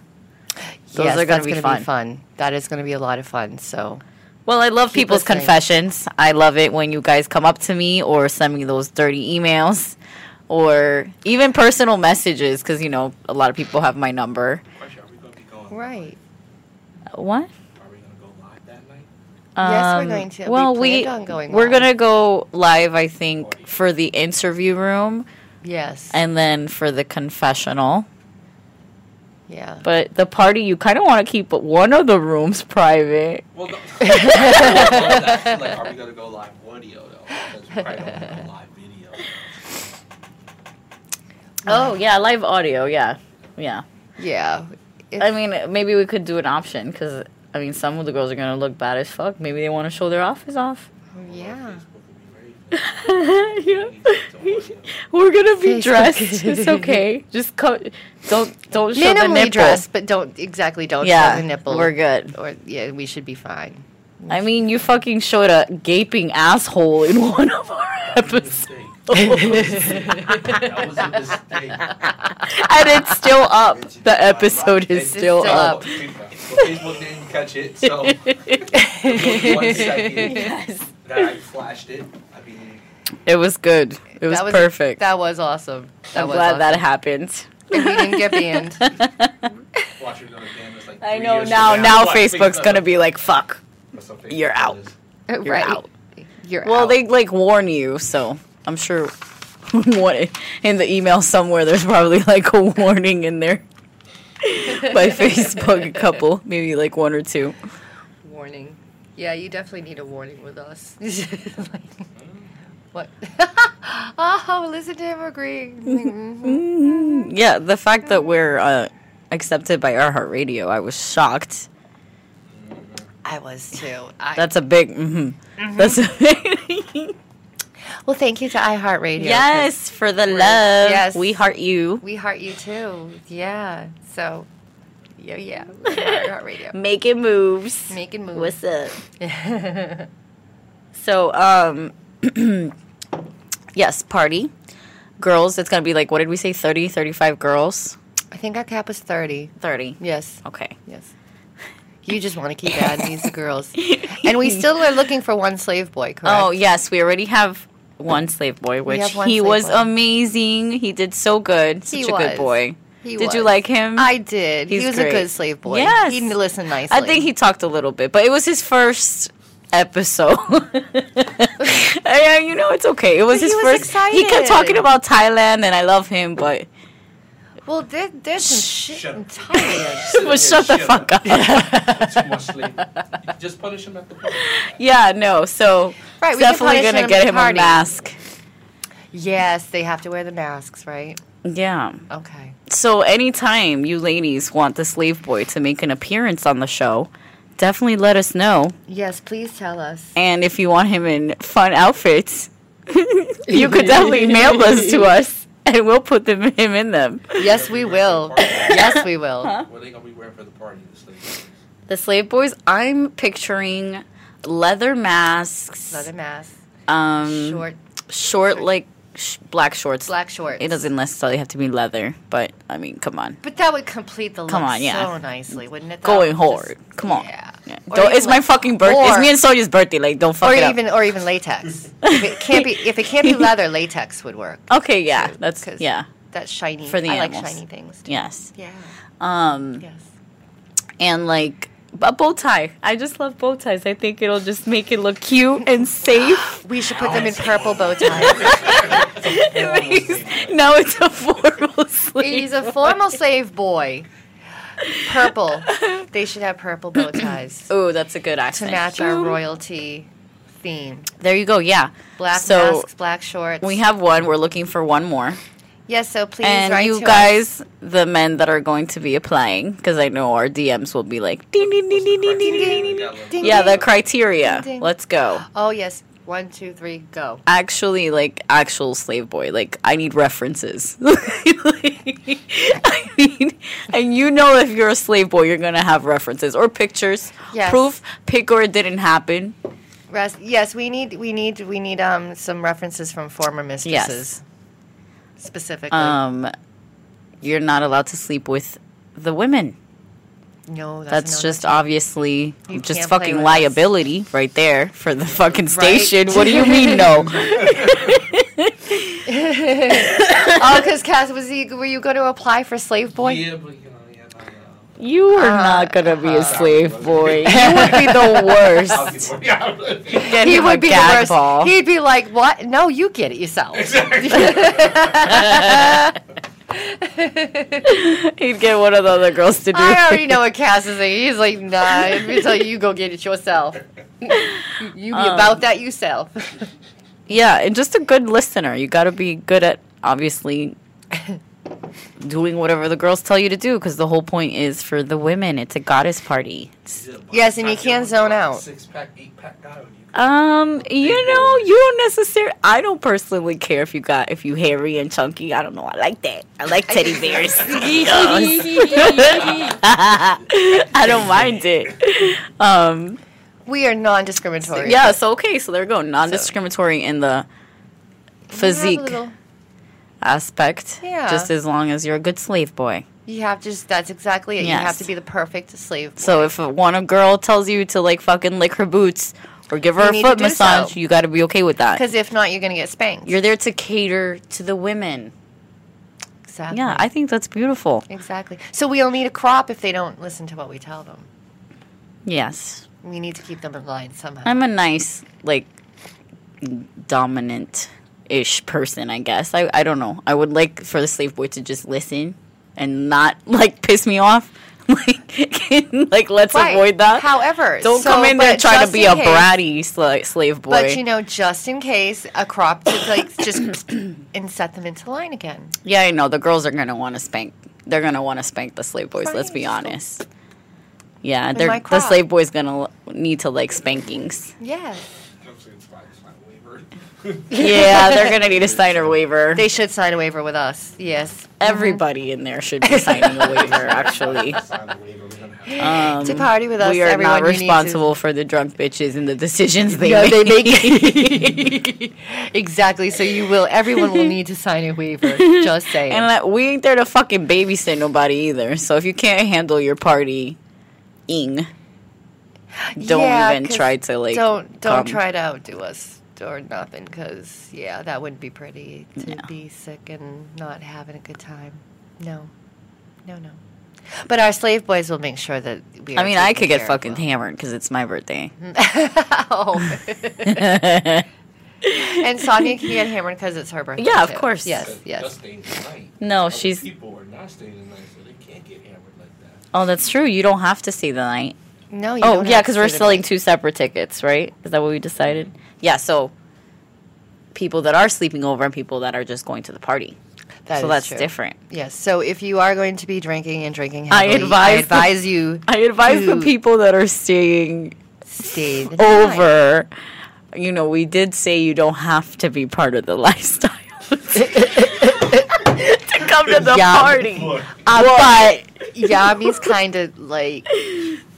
S2: Those
S1: yes,
S2: are gonna
S1: that's
S2: be
S1: gonna
S2: fun.
S1: be fun. That is going to be a lot of fun. So
S2: Well, I love
S1: Keep
S2: people's
S1: listening.
S2: confessions. I love it when you guys come up to me or send me those dirty emails or even personal messages because, you know, a lot of people have my number.
S3: Question, are we gonna be going
S1: right.
S2: What?
S3: Are we gonna go live that night?
S1: Yes, we're
S2: Um,
S1: going to.
S2: Well, we,
S1: planned on going
S2: we're gonna go live. I think for the interview room
S1: Yes.
S2: and then for the confessional.
S1: Yeah.
S2: But the party, you kind of want to keep one of the rooms private.
S3: Well, no. [laughs] That's like, are we gonna go live audio though? Because we probably don't want to live video.
S2: Oh yeah, live audio. Yeah, yeah.
S1: yeah. If-
S2: I mean, maybe we could do an option because I mean, some of the girls are gonna look bad as fuck. Maybe they want to show their outfits off.
S3: Oh, yeah. [laughs]
S2: yeah. We're gonna be dressed. It's [laughs] okay. Just co- don't don't show the
S1: Minimally
S2: nipple.
S1: dressed, but don't exactly don't
S2: yeah,
S1: show the nipple.
S2: we're good.
S1: Or yeah, we should be fine.
S2: I mean, you fucking showed a gaping asshole in [laughs] one of our
S3: That was a
S2: episodes,
S3: mistake. that was a mistake.
S2: and it's still up. The episode is still
S1: still
S2: up.
S1: up.
S3: Facebook didn't catch it, so one second
S2: Yes.
S3: that I flashed it. I mean,
S2: It was good. It was,
S1: That
S2: perfect.
S1: That was awesome. That
S2: I'm
S1: was
S2: glad that happened.
S1: And we didn't get banned.
S3: watch it go to damage like
S2: I know
S3: years
S2: now. Now Facebook's gonna be like, "Fuck." you're out. You're
S1: right.
S2: out.
S1: You're
S2: Well,
S1: out.
S2: they like warn you, so I'm sure [laughs] what in the email somewhere there's probably like a warning in there [laughs] by Facebook. A couple, maybe like one or two.
S1: warning. Yeah, you definitely need a warning with us. [laughs] Like, what? [laughs] oh, listen to him agreeing. [laughs]
S2: Mm, Yeah, the fact that we're uh, accepted by iHeartRadio, I was shocked.
S1: I was too. I,
S2: That's a big. hmm That's a big. [laughs]
S1: well, thank you to iHeartRadio.
S2: yes, for the love.
S1: yes.
S2: we heart you.
S1: We heart you too. Yeah. So, yeah, yeah. iHeartRadio.
S2: Making moves.
S1: Making moves.
S2: What's up? So, um, [clears throat] yes, party. Girls, it's going to be like, what did we say, 30, 35 girls?
S1: I think our cap is 30.
S2: 30.
S1: Yes.
S2: Okay.
S1: Yes. You just want to keep adding these [laughs] girls. And we still are looking for one slave boy, correct?
S2: Oh, yes, we already have one slave boy, which he was
S1: boy.
S2: amazing. He did so good. Such
S1: He
S2: a good boy.
S1: He
S2: did you like him?
S1: I did.
S2: He's
S1: he was
S2: great.
S1: a good slave boy.
S2: Yes.
S1: He listened nicely.
S2: I think he talked a little bit, but it was his first episode. [laughs] yeah, you know, it's okay. It was
S1: But
S2: his
S1: he was
S2: first. He kept talking about Thailand, and I love him, but
S1: Well, there, there's some shit
S3: Shut
S1: in
S3: up.
S1: Thailand. [laughs]
S2: but shut the fuck up.
S3: Too much sleep. Just punish him at the party.
S2: Yeah, no. So
S1: Right, we can
S2: definitely gonna get
S1: at the
S2: him a mask.
S1: yes, they have to wear the masks, right?
S2: Yeah.
S1: Okay.
S2: So anytime you ladies want the slave boy to make an appearance on the show, definitely let us know.
S1: Yes, please tell us.
S2: And if you want him in fun outfits, [laughs] you could definitely [laughs] mail those to us, and we'll put them him in them.
S1: Yes, we will. yes, we will.
S2: Huh?
S3: What are they gonna be wearing for the party? The slave
S2: The slave boys. I'm picturing leather masks,
S1: Leather mask,
S2: um,
S1: short,
S2: short like sh- black shorts.
S1: black shorts.
S2: It doesn't necessarily have to be leather, but I mean, come on.
S1: But that would complete the look
S2: Come on, yeah.
S1: so nicely, wouldn't it?
S2: Going hard.
S1: Just-
S2: Come on.
S1: Yeah.
S2: Yeah.
S1: Or
S2: Don't,
S1: even
S2: it's my fucking birthday. It's me and Sonia's birthday. Like, don't fuck
S1: Or
S2: it up.
S1: even, or even latex. [laughs] if it can't be, if it can't be leather, latex would work.
S2: Okay, yeah, that's
S1: 'Cause-
S2: yeah,
S1: That's shiny.
S2: For the
S1: I like shiny things. Too.
S2: yes.
S1: Yeah.
S2: Um,
S1: Yes.
S2: and like a bow tie. I just love bow ties. I think it'll just make it look cute and safe. [gasps]
S1: We should put them in purple bow ties. [laughs] [laughs]
S2: It makes- now it's a formal sleeve.
S1: He's a formal slave boy. Purple. [laughs] They should have purple bow [clears throat] ties
S2: Oh, that's a good accent.
S1: to match our royalty theme.
S2: There you go. Yeah.
S1: Black
S2: So,
S1: masks, black shorts.
S2: We have one. We're looking for one more.
S1: Yes, so please
S2: and
S1: write
S2: you
S1: to
S2: guys, the men that are going to be applying, because I know our DMs will be like, ding, ding, ding, ding, ding, ding, ding, ding.
S1: Ding,
S2: Yeah, the criteria.
S1: Ding, ding.
S2: Let's go.
S1: Oh yes, One, two, three, go.
S2: actually like actual slave boy. Like I need references. [laughs] I mean, and you know if you're a slave boy, you're gonna have references or pictures,
S1: Yes.
S2: proof, pick or it didn't happen.
S1: Res- yes, we need we need we need um some references from former mistresses. Specifically.
S2: Um, you're not allowed to sleep with the women.
S1: no, that's,
S2: That's
S1: no,
S2: just
S1: that's-
S2: obviously
S1: You
S2: just fucking
S1: with us.
S2: liability right there for the [laughs] fucking
S1: Right.
S2: station. What do you mean no? [laughs] [laughs]
S1: oh, because Cass was he? Were you going to apply for slave boy?
S3: Yeah, but yeah, no, no.
S2: You are
S1: Uh,
S2: not gonna be a
S1: uh,
S2: slave boy. [laughs] You would be the
S3: I'll be
S2: worst. Get [laughs]
S1: He would be the worst.
S2: ball.
S1: He'd be like, "What? No, you get it yourself."
S3: Exactly. [laughs]
S2: He'd get one of the other girls to do
S1: I
S2: it.
S1: already know what Cass is saying. He's like, "Nah, let me tell you, you go get it yourself. you you be
S2: Um,
S1: about that yourself."
S2: Yeah, and just a good listener. You got to be good at obviously doing whatever the girls tell you to do because the whole point is for the women. It's a goddess party.
S1: Yes, and you can't zone out.
S3: Six pack, eight pack guy.
S2: Um, you know, you don't necessarily. I don't personally care if you got if you hairy and chunky. I don't know. I like that. I like teddy bears. [laughs] [laughs] I don't mind it. Um,
S1: we are non-discriminatory.
S2: yeah. So okay. So there we go. Non-discriminatory in the
S1: You have a
S2: physique
S1: little-
S2: aspect.
S1: Yeah.
S2: Just as long as you're a good slave boy.
S1: You have to just, that's exactly it. You have to be the perfect slave.
S2: So if one a girl tells you to like fucking lick her boots or give her
S1: You
S2: a foot massage,
S1: so.
S2: you got to be okay with that.
S1: Because if not, you're going to get spanked.
S2: You're there to cater to the women.
S1: exactly.
S2: Yeah, I think that's beautiful.
S1: Exactly. So we'll need a crop if they don't listen to what we tell them.
S2: Yes.
S1: We need to keep them in line somehow.
S2: I'm a nice, like, dominant ish person, I guess. I, I don't know. I would like for the slave boy to just listen and not, [laughs] like, piss me off. [laughs] like, [laughs] like, let's
S1: Right.
S2: avoid that.
S1: However,
S2: don't
S1: so-
S2: come in there trying to be a
S1: case-
S2: bratty sla- slave boy.
S1: But you know, just in case, a crop to like just [clears throat] and set them into line again.
S2: Yeah, I know. The girls are gonna want to spank. They're gonna want to spank the slave boys. Let's be honest. Yeah, they're, the slave boys gonna need to like spankings.
S1: Yes.
S3: I'm saying it's fine, it's fine, waiver.
S2: Yeah, they're gonna need to [laughs] sign a waiver.
S1: They should sign a waiver with us. Yes.
S2: Everybody in there should be signing a waiver. [laughs] Actually,
S3: Sign the waiver, we're gonna
S2: um,
S1: To party with us,
S2: we are
S1: everyone,
S2: not
S1: you to-
S2: responsible for the drunk bitches and the decisions they
S1: Yeah, they
S2: make.
S1: make [laughs] exactly. So you will. Everyone will need to sign a waiver. Just saying.
S2: and like, we ain't there to fucking babysit nobody either. So if you can't handle your party, ing, don't
S1: Yeah,
S2: even
S1: 'cause
S2: try to like.
S1: don't don't
S2: come.
S1: try to outdo us or nothing, because yeah, that wouldn't be pretty to
S2: No.
S1: be sick and not having a good time. No, no, no. But our slave boys will make sure that we. Are
S2: I mean, I could get fucking
S1: well.
S2: hammered because it's my birthday. [laughs]
S1: oh. [laughs] and Sonia can get hammered because it's her birthday.
S2: Yeah, of
S1: too.
S2: course.
S1: Yes,
S3: Just
S1: yes.
S3: staying
S2: no,
S3: Other
S2: she's.
S3: people are not staying the night, so they can't get hammered like that.
S2: Oh, that's true. You don't have to see the night.
S1: No, you
S2: Oh,
S1: don't
S2: yeah, because we're selling
S1: night.
S2: two separate tickets, right? Is that what we decided? Yeah. So people that are sleeping over and people that are just going to the party.
S1: That
S2: so
S1: is
S2: that's
S1: true.
S2: different.
S1: Yes. So if you are going to be drinking and drinking
S2: I
S1: heavily,
S2: advise
S1: I
S2: the-
S1: advise you [laughs]
S2: I advise the people that are staying
S1: stay the night.
S2: over. You know, we did say you don't have to be part of the [laughs] lifestyle [laughs] to come to the
S1: Yeah.
S2: party.
S3: Look,
S2: Uh, but
S1: Yami's kind of like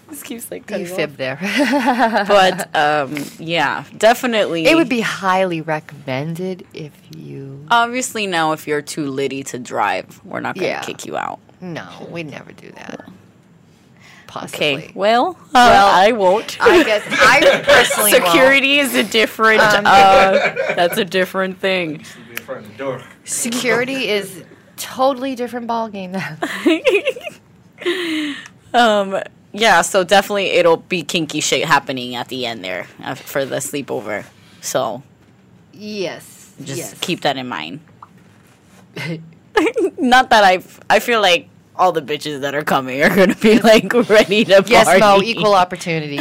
S2: this keeps like
S1: you
S2: cutting off.
S1: fib there. [laughs]
S2: But um, yeah, definitely.
S1: it would be highly recommended if you.
S2: obviously now if you're too litty to drive, we're not gonna
S1: Yeah.
S2: kick you out.
S1: No, we'd never do that. Possibly.
S2: Okay. Well, uh,
S1: Well,
S2: I won't.
S1: I guess [laughs] I personally won't.
S2: Security is a different.
S1: Um,
S2: uh, that's a different thing.
S3: sleep in front of the door.
S1: Security is totally different ballgame. [laughs]
S2: um. Yeah. So definitely, it'll be kinky shit happening at the end there uh, for the sleepover. So
S1: yes.
S2: just
S1: yes.
S2: keep that in mind. [laughs] Not that I. I feel like all the bitches that are coming are gonna be like ready to party.
S1: Yes, Mo. Equal [laughs] opportunity.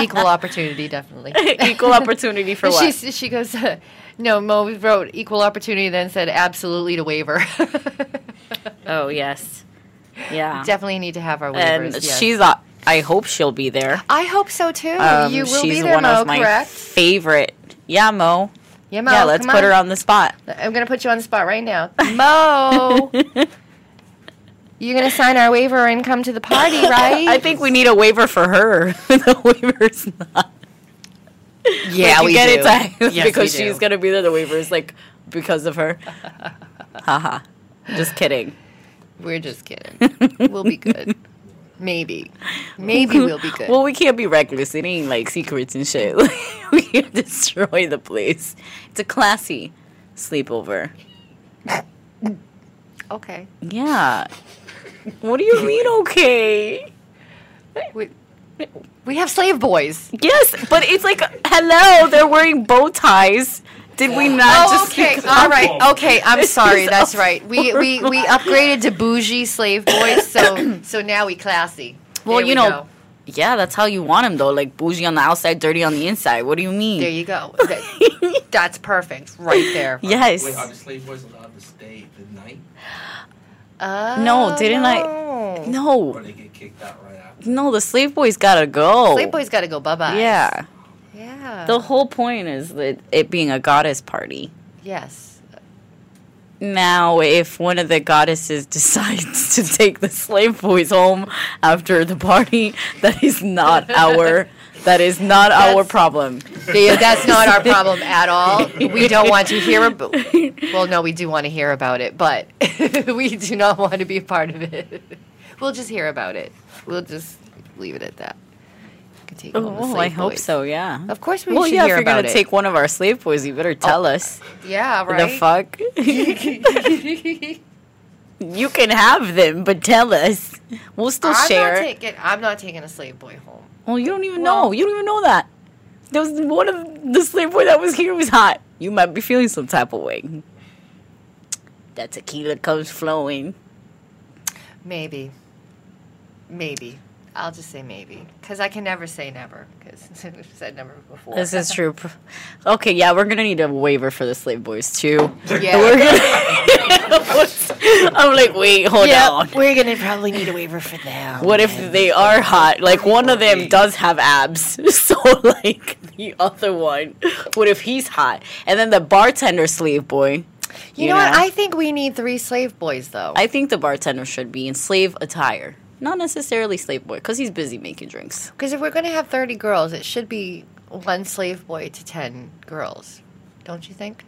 S1: equal opportunity, definitely. [laughs]
S2: equal opportunity for what?
S1: She, she goes, uh, no, Mo wrote equal opportunity, then said absolutely to waiver.
S2: oh yes. Yeah.
S1: Definitely need to have our waivers.
S2: and
S1: yes.
S2: she's. Uh, I hope she'll be there.
S1: I hope so too.
S2: Um,
S1: you will be there,
S2: one
S1: Mo,
S2: of my
S1: correct?
S2: favorite Yeah, Mo.
S1: Yeah, Mo.
S2: yeah, let's put her on the spot.
S1: I'm gonna put you on the spot right now, Mo. [laughs] You're gonna sign our waiver and come to the party, [laughs] right?
S2: I think we need a waiver for her. [laughs] the waiver's not.
S1: Yeah,
S2: Like,
S1: we
S2: get
S1: do.
S2: it?
S1: Yes,
S2: because she's gonna be there. The waiver is like because of her. Haha. Just kidding.
S1: We're just kidding. we'll be good. Maybe. Maybe we'll be good.
S2: Well, we can't be reckless. It ain't like secrets and shit. [laughs] we can't destroy the place. It's a classy sleepover.
S1: okay.
S2: Yeah. What do you mean, okay?
S1: We, we have slave boys.
S2: Yes, but it's like, hello, they're wearing bow ties. Did we not
S1: Oh,
S2: just
S1: okay.
S2: become-
S1: All right. Okay. I'm sorry. That's right. We, we we upgraded to bougie slave boys, so [coughs] so now we classy.
S2: Well,
S1: There
S2: you
S1: we
S2: know,
S1: go.
S2: Yeah, that's how you want him though. Like bougie on the outside, dirty on the inside. What do you mean?
S1: There you go. [laughs] That- that's perfect. Right there. [laughs]
S2: yes.
S3: Wait, are the slave boys allowed to stay the night,
S1: Uh,
S2: No, didn't I-
S1: no.
S2: no,
S3: or they get kicked out right after?
S2: no. The slave boys gotta go.
S1: Slave boys got to go bye bye.
S2: Yeah.
S1: Yeah.
S2: The whole point is that it being a goddess party.
S1: yes.
S2: Now, if one of the goddesses [laughs] decides to take the slave boys home after the party, that is not our that is not our problem.
S1: Yeah, that's not our problem at all. [laughs] We don't want to hear about. Well, no, we do want to hear about it, but [laughs] we do not want to be a part of it. We'll just hear about it. We'll just leave it at that. Can take
S2: Oh, I hope so. Yeah.
S1: Of course, we
S2: well,
S1: should
S2: yeah. If you're
S1: about
S2: gonna
S1: it.
S2: take one of our slave boys, you better tell oh, us.
S1: yeah, right.
S2: The fuck. [laughs] you can have them, but tell us. We'll still
S1: I'm
S2: share.
S1: not taking. I'm not taking a slave boy home.
S2: well, you don't even
S1: Well-
S2: know. You don't even know that. There was one of the slave boy that was here was hot. You might be feeling some type of way. That tequila comes flowing.
S1: Maybe. Maybe. I'll just say maybe, because I can never say never, because [laughs] I've said never before.
S2: This is true. [laughs] Okay, yeah, we're gonna need a waiver for the slave boys too.
S1: Yeah.
S2: We're gonna. [laughs] I'm like, wait, hold on.
S1: we're gonna probably need a waiver for them.
S2: What if they are hot? Like one of them does have abs, so like the other one. What if he's hot? And then the bartender slave boy.
S1: You, know, what? I think we need three slave boys, though.
S2: I think the bartender should be in slave attire, not necessarily slave boy, because he's busy making drinks.
S1: Because if we're gonna have thirty girls, it should be one slave boy to ten girls. Don't you think?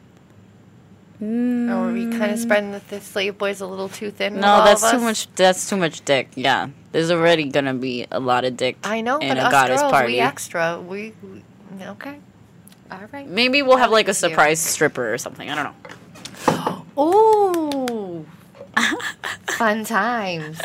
S1: Or are we kind of mm. spreading the, the slave boys a little too thin? with
S2: No,
S1: all
S2: that's
S1: of
S2: too
S1: us?
S2: much. That's too much dick. Yeah, there's already gonna be a lot of dick.
S1: I know,
S2: in
S1: but
S2: a
S1: us
S2: goddess
S1: girls,
S2: party.
S1: we extra. We, we okay. All right.
S2: Maybe we'll have like a
S1: Thank you.
S2: surprise stripper or something. I don't know. [gasps]
S1: Ooh, [laughs] fun times.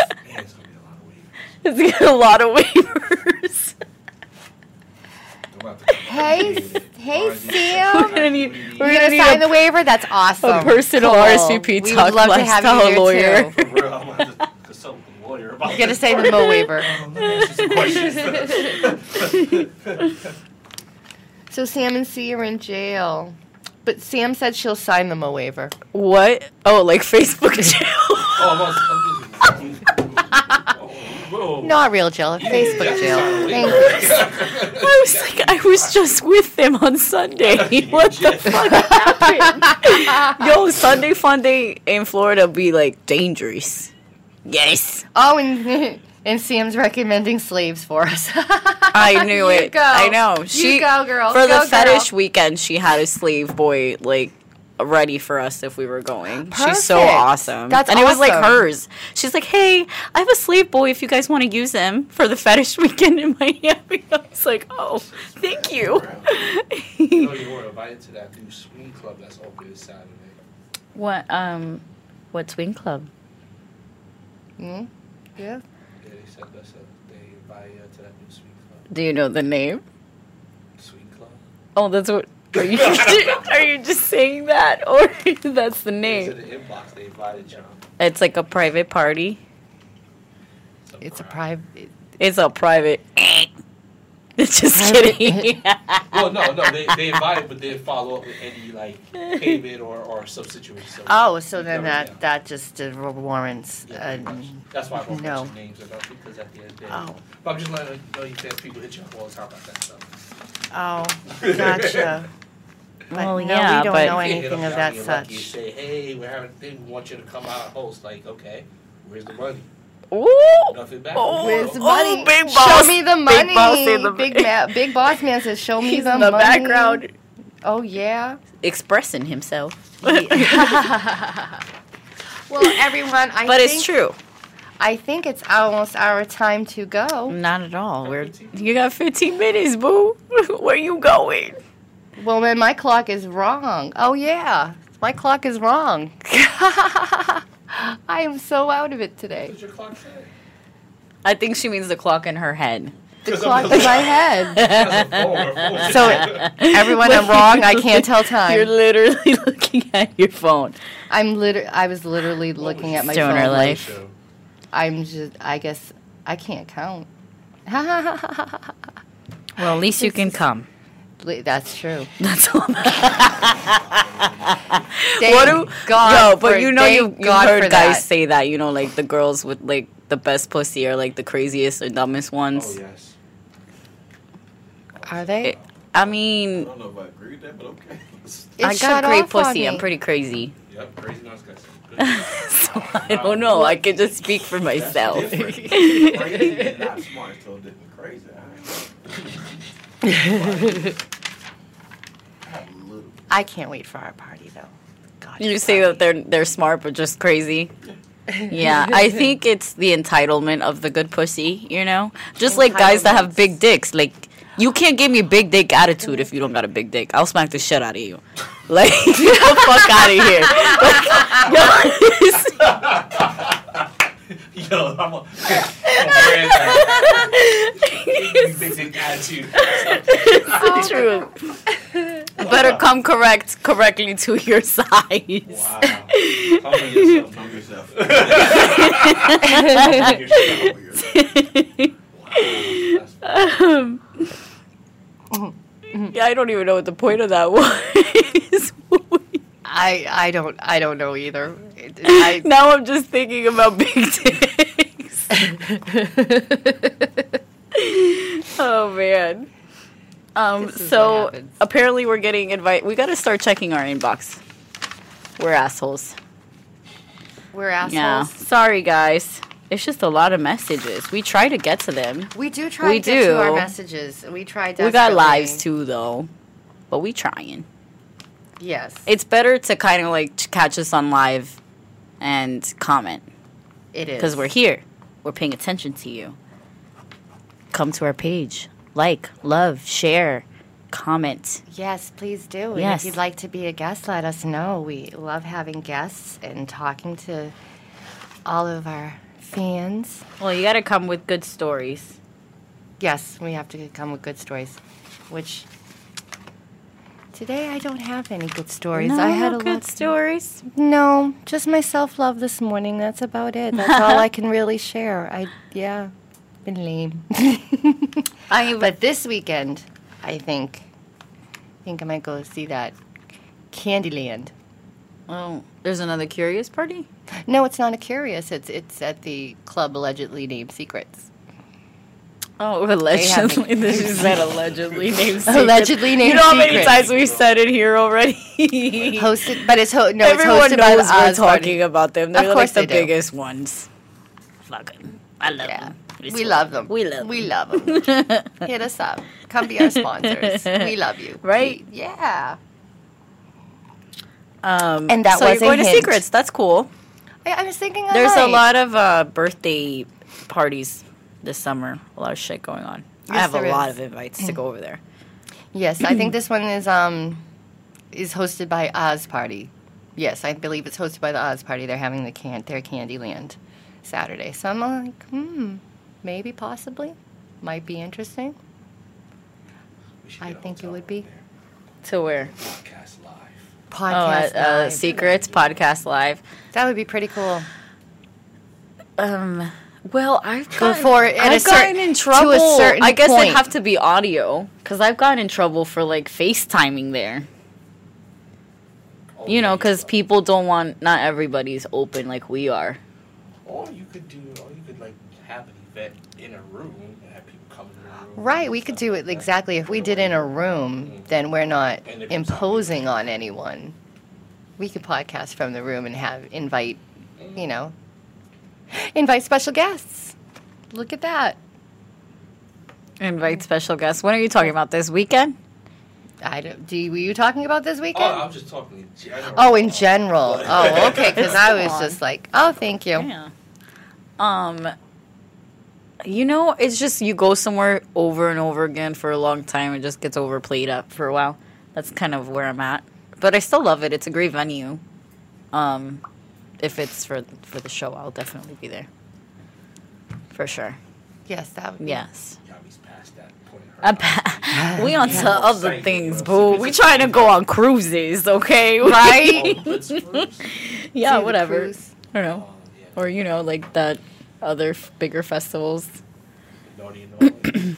S3: Man, it's gonna be a lot of waivers.
S2: It's got a lot of waivers.
S3: I'm about to
S1: Hey, hey, Sam.
S2: We're gonna need.
S1: You're
S2: We're
S1: gonna
S2: gonna need
S1: sign
S2: a,
S1: the waiver. That's awesome.
S2: a personal
S1: Cool.
S2: RSVP
S1: We
S2: talk
S1: would love to have you here
S2: lawyer.
S1: Too.
S3: For real, I'm gonna have to consult with lawyer about
S1: You're gonna
S3: this.
S1: say the Mo waiver.
S3: Um, let me ask you some questions.
S1: So Sam and C are in jail, but Sam said she'll sign the Mo waiver.
S2: What? Oh, like Facebook jail.
S3: oh, I'm about- oh, whoa.
S1: Not real jail, Facebook jail. Thank
S3: waiver.
S2: I was like, I was just with them on Sunday. [laughs] [laughs] What the fuck happened? Yo, Sunday fun day in Florida be like dangerous. Yes,
S1: Oh, and [laughs] and Sam's recommending slaves for us.
S2: I knew
S1: You
S2: it.
S1: go.
S2: I know.
S1: You
S2: She
S1: go, girl.
S2: for
S1: Go,
S2: the fetish weekend. She had a slave boy like ready for us if we were going. She's so awesome.
S1: That's
S2: and it was like hers. She's like, "Hey, I have a slave boy. If you guys want to use him for the fetish [laughs] weekend in Miami." [laughs] I was like, "Oh, thank you."
S3: You know you were invited to that new swing club that's open this Saturday.
S2: What um, what swing club?
S1: Hmm? Yeah.
S3: Yeah, they said that's a, they invited you to that new swing club.
S2: Do you know the name?
S3: Swing club.
S2: Oh, that's what. Are you [laughs] are you just saying that, or [laughs] that's the name?
S3: said the inbox they invited you.
S2: It's like a private party.
S1: It's a private.
S2: It's a private. It's [laughs] just
S1: Private-
S2: kidding.
S3: Well, no, no, they, they invited, but they didn't follow up with any like payment or or some situation. So
S1: Oh, so then
S3: Yeah.
S1: that that just uh, warrants.
S3: Yeah,
S1: Uh,
S3: pretty much. That's why I won't
S1: no.
S3: mention names or nothing because at the end of the day.
S1: Oh.
S3: But I'm just letting you know you said people hit you up all the time about that stuff.
S1: oh, gotcha. But
S2: Well,
S1: no,
S2: yeah,
S1: we don't
S2: but-
S1: know
S3: You
S1: anything of that
S3: and Lucky and
S1: such.
S3: Say, hey, we're having a thing. We want you to come out and host. Like, okay, where's the money?
S2: Ooh.
S3: Nothing back.
S2: Oh,
S1: Where's the
S2: oh,
S1: money?
S2: big
S1: Show
S2: boss.
S1: me the
S2: Big
S1: money.
S2: boss the-
S1: big, ma- big boss man says, "Show me
S2: He's
S1: the
S2: in the background
S1: Oh yeah.
S2: expressing himself.
S1: well, everyone, I
S2: but
S1: think,
S2: it's true.
S1: I think it's almost our time to go.
S2: Not at all. We're you got 15 minutes, boo. Where you going?
S1: Well, then my clock is wrong. Oh yeah, my clock is wrong. [laughs] I am so out of it today.
S3: What's your clock say?
S2: I think she means the clock in her head.
S1: The clock in my head. [laughs]
S3: Phone. [laughs]
S1: So everyone, I'm wrong. I can't tell time.
S2: You're literally looking at your phone.
S1: I'm liter- I was literally looking at my
S2: Stoner
S1: phone.
S2: life.
S3: Show.
S1: I'm just. I guess I can't count.
S2: Well, at least you can come.
S1: That's true. [laughs]
S2: That's all. [laughs]
S1: Thank
S2: what do
S1: God
S2: Yo, but
S1: for-
S2: you know you you heard guys
S1: that.
S2: say that, you know, like the girls with like the best pussy are like the craziest or dumbest ones.
S3: Oh yes.
S1: Are they?
S2: It- I mean, I
S4: don't know if I agree with that, but okay.
S1: It
S2: I got great pussy. I'm pretty crazy.
S3: Yep. Crazy nice guys. [laughs]
S2: so I don't know. I can just speak for myself.
S4: That's different. crazy and not smart, so different. Crazy. I have a little.
S1: I can't wait for our party though. God,
S2: You say that they're they're smart but just crazy. [laughs] Yeah, I think it's the entitlement of the good pussy, you know? Just like guys that have big dicks. Like you can't give me big dick attitude if you don't got a big dick. I'll smack the shit out of you. [laughs] Like [laughs] get the fuck out of here. Like, yo,
S3: Yo, I'm a, I'm a big dick attitude.
S2: it's true. [laughs] Better come correct correctly to your size.
S3: Wow. Humble yourself.
S4: Numb yourself. [laughs]
S2: um, yeah, I don't even know what the point of that [laughs] was.
S1: I I don't I don't know either. I,
S2: now I'm just thinking about big dicks. oh man. Um,
S1: This is what
S2: so apparently we're getting invite. We got to start checking our inbox. We're assholes.
S1: we're assholes.
S2: Yeah. Sorry guys. It's just a lot of messages. We try to get to them.
S1: We do try
S2: We
S1: to get to our
S2: do.
S1: messages. We try. To.
S2: We got lives too though. But we trying.
S1: Yes,
S2: It's better to kind of like catch us on live and comment
S1: it is
S2: because we're here. We're paying attention to you. Come to our page. Like, love, share, comment.
S1: Yes, please do. And
S2: Yes.
S1: if you'd like to be a guest, let us know. We love having guests and talking to all of our fans.
S2: Well, you got to come with good stories.
S1: Yes, we have to come with good stories, which today I don't have any good stories. I had a
S2: good
S1: lot.
S2: stories.
S1: No, just my self love this morning. That's about it. That's [laughs] all I can really share. I yeah, been lame.
S2: I [laughs]
S1: but this weekend, I think, I think I might go see that Candyland.
S2: oh, there's another curious party.
S1: No, it's not a curious. It's it's at the club allegedly named Secrets.
S2: Oh, allegedly. [laughs] This is [laughs] said allegedly named. Secrets.
S1: Allegedly named
S2: You know how many
S1: Secrets.
S2: times we've said it here already.
S1: Hosted, but it's ho- no,
S2: Everyone
S1: it's hosted by the
S2: knows we're
S1: Oz Party.
S2: talking about them. They're
S1: Of
S2: like the
S1: they do.
S2: biggest ones. Fucking, I love
S1: Yeah.
S2: them. It's
S1: We
S2: cool.
S1: love them.
S2: We love
S1: We
S2: them.
S1: love them. [laughs] Hit us up. Come be our sponsors. We [laughs] love you.
S2: Right?
S1: We- yeah.
S2: Um,
S1: And that
S2: so
S1: was
S2: you're going to
S1: hint.
S2: secrets. That's cool.
S1: I, I was thinking.
S2: There's a lot of uh, birthday parties this summer. A lot of shit going on. I have a
S1: there
S2: lot of invites to go over there.
S1: Yes, I think this one is um is hosted by Oz Party. Yes, I believe it's hosted by the Oz Party. They're having the can their Candyland Saturday. So I'm like, hmm, maybe, possibly, might be interesting.
S3: We should
S1: I
S3: get a
S1: think it
S3: hotel
S1: would be.
S2: To where?
S3: Podcast live.
S2: Oh,
S1: Podcast
S2: at uh,
S1: live.
S2: Secrets Podcast Live.
S1: That would be pretty cool.
S2: Um. Well, I've gotten,
S1: Before- at a
S2: I've
S1: cer-
S2: gotten in
S1: to a
S2: trouble.
S1: certain
S2: I guess
S1: point.
S2: it'd have to be audio because I've gotten in trouble for like FaceTiming there.
S3: Oh,
S2: You know,
S3: yeah,
S2: because
S3: so-
S2: people don't want. Not everybody's open like we are.
S3: Or you could do, or you could like have an event in a room and have people come in the room.
S1: Right, we could do it exactly. If we did in a room, then we're not
S3: And if it's-
S1: imposing on anyone. We could podcast from the room and have invite, you know, invite special guests. Look at that.
S2: Invite special guests. When are you talking about this weekend?
S1: I don't, do you, were you talking about this weekend?
S3: Oh,
S1: weekend?
S3: I'm just talking in general.
S1: Oh, in general. [laughs] Oh, okay. Because I was just like, oh, thank you.
S2: Yeah. Um, you know, it's just you go somewhere over and over again for a long time. It just gets overplayed up for a while. That's kind of where I'm at. But I still love it. It's a great venue. Um, if it's for for the show, I'll definitely be there. For sure.
S1: Yes, that would be.
S2: Yes.
S3: Yami's past that point.
S2: I'm pa- [laughs] [laughs] we on to other things,
S3: bro.
S2: boo. We trying to go on cruises, okay? [laughs]
S1: Right?
S3: Oh, it's fruits?
S2: yeah, whatever. I don't know.
S3: Oh.
S2: Or you know, like that other f- bigger festivals.
S3: Naughty and naughty.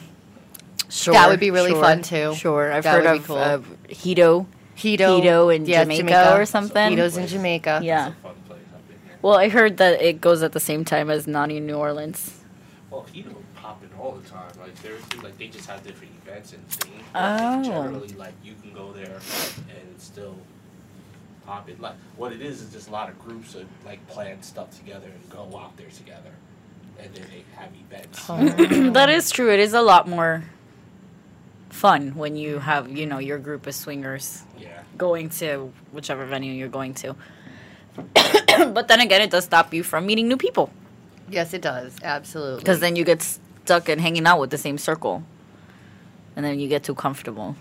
S2: Sure,
S1: That would be really
S2: sure,
S1: fun, too.
S2: Sure, I've
S1: That
S2: heard of
S1: cool.
S2: uh, Hedo.
S1: Hedo.
S2: Hedo in Jamaica or something?
S1: Hedo's in Jamaica.
S2: Yeah.
S3: It's a fun place. I've been there.
S2: Well, I heard that it goes at the same time as Nani in New Orleans.
S3: Well, Hedo popping all the time. Like there's like they just have different events and things.
S2: Oh.
S3: Generally, like you can go there and it's still popping. Like what it is is just a lot of groups that like plan stuff together and go out there together, and then they have events.
S1: Oh. [clears throat]
S2: that is true. It is a lot more fun when you have, you know, your group of swingers
S3: Yeah.
S2: going to whichever venue you're going to. [clears throat] but then again, it does stop you from meeting new people
S1: Yes, it does. Absolutely.
S2: because then you get stuck in hanging out with the same circle, and then you get too comfortable,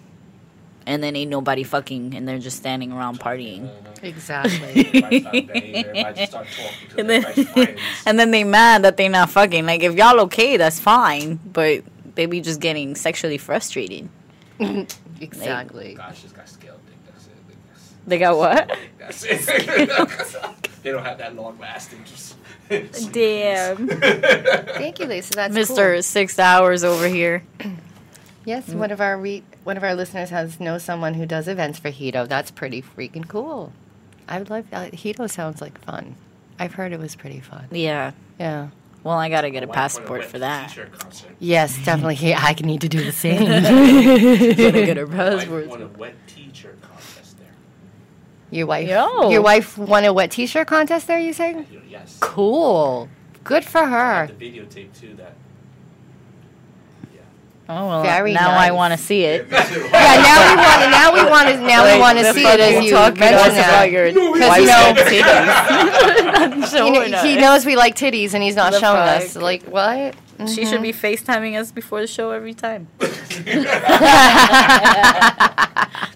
S2: and then ain't nobody fucking, and they're just standing around partying.
S1: Exactly. [laughs]
S3: Everybody start banging, everybody just start talking to [laughs]
S2: And then, [laughs] and then they mad that they not fucking. Like if y'all okay, that's fine. But they be just getting sexually frustrated.
S1: exactly.
S3: Gosh, just got scaled. That's it. That's-
S2: They got what?
S3: That's it. they don't have that long lasting. Just
S2: Damn.
S1: Thank you, Lisa. That's
S2: Mister
S1: cool.
S2: Six Hours over here. [clears throat]
S1: Yes, mm. one of our re- one of our listeners has know someone who does events for Hedo. That's pretty freaking cool. I would love that. Hedo sounds like fun. I've heard it was pretty fun.
S2: Yeah.
S1: Yeah.
S2: Well, I gotta get a
S3: My wife went
S2: passport for that.
S1: Yes, definitely. He- I need to do the [laughs] same.
S2: Gotta get a [laughs]
S3: My wife
S2: passport.
S3: won a wet T-shirt contest there.
S1: Your wife.
S2: Yo.
S1: Your wife won a wet T-shirt contest there. You say?
S3: You Yes.
S1: Cool. Good for
S3: I
S1: her.
S3: the videotape too. That. Yeah.
S2: Oh well.
S1: Very
S2: now I want to see it.
S1: Yeah. Now we want. to Now we want to. Now we want to see it as
S2: you
S1: you
S2: talking
S1: mention that.
S2: about your
S1: Because, you know,
S2: titties. [laughs]
S1: He,
S2: Showing
S1: kn-
S2: us.
S1: he knows we like titties and he's not
S2: The
S1: showing us.
S2: fuck?
S1: Like what?
S2: She should be mm-hmm. FaceTiming us before the show every time. [laughs] [laughs]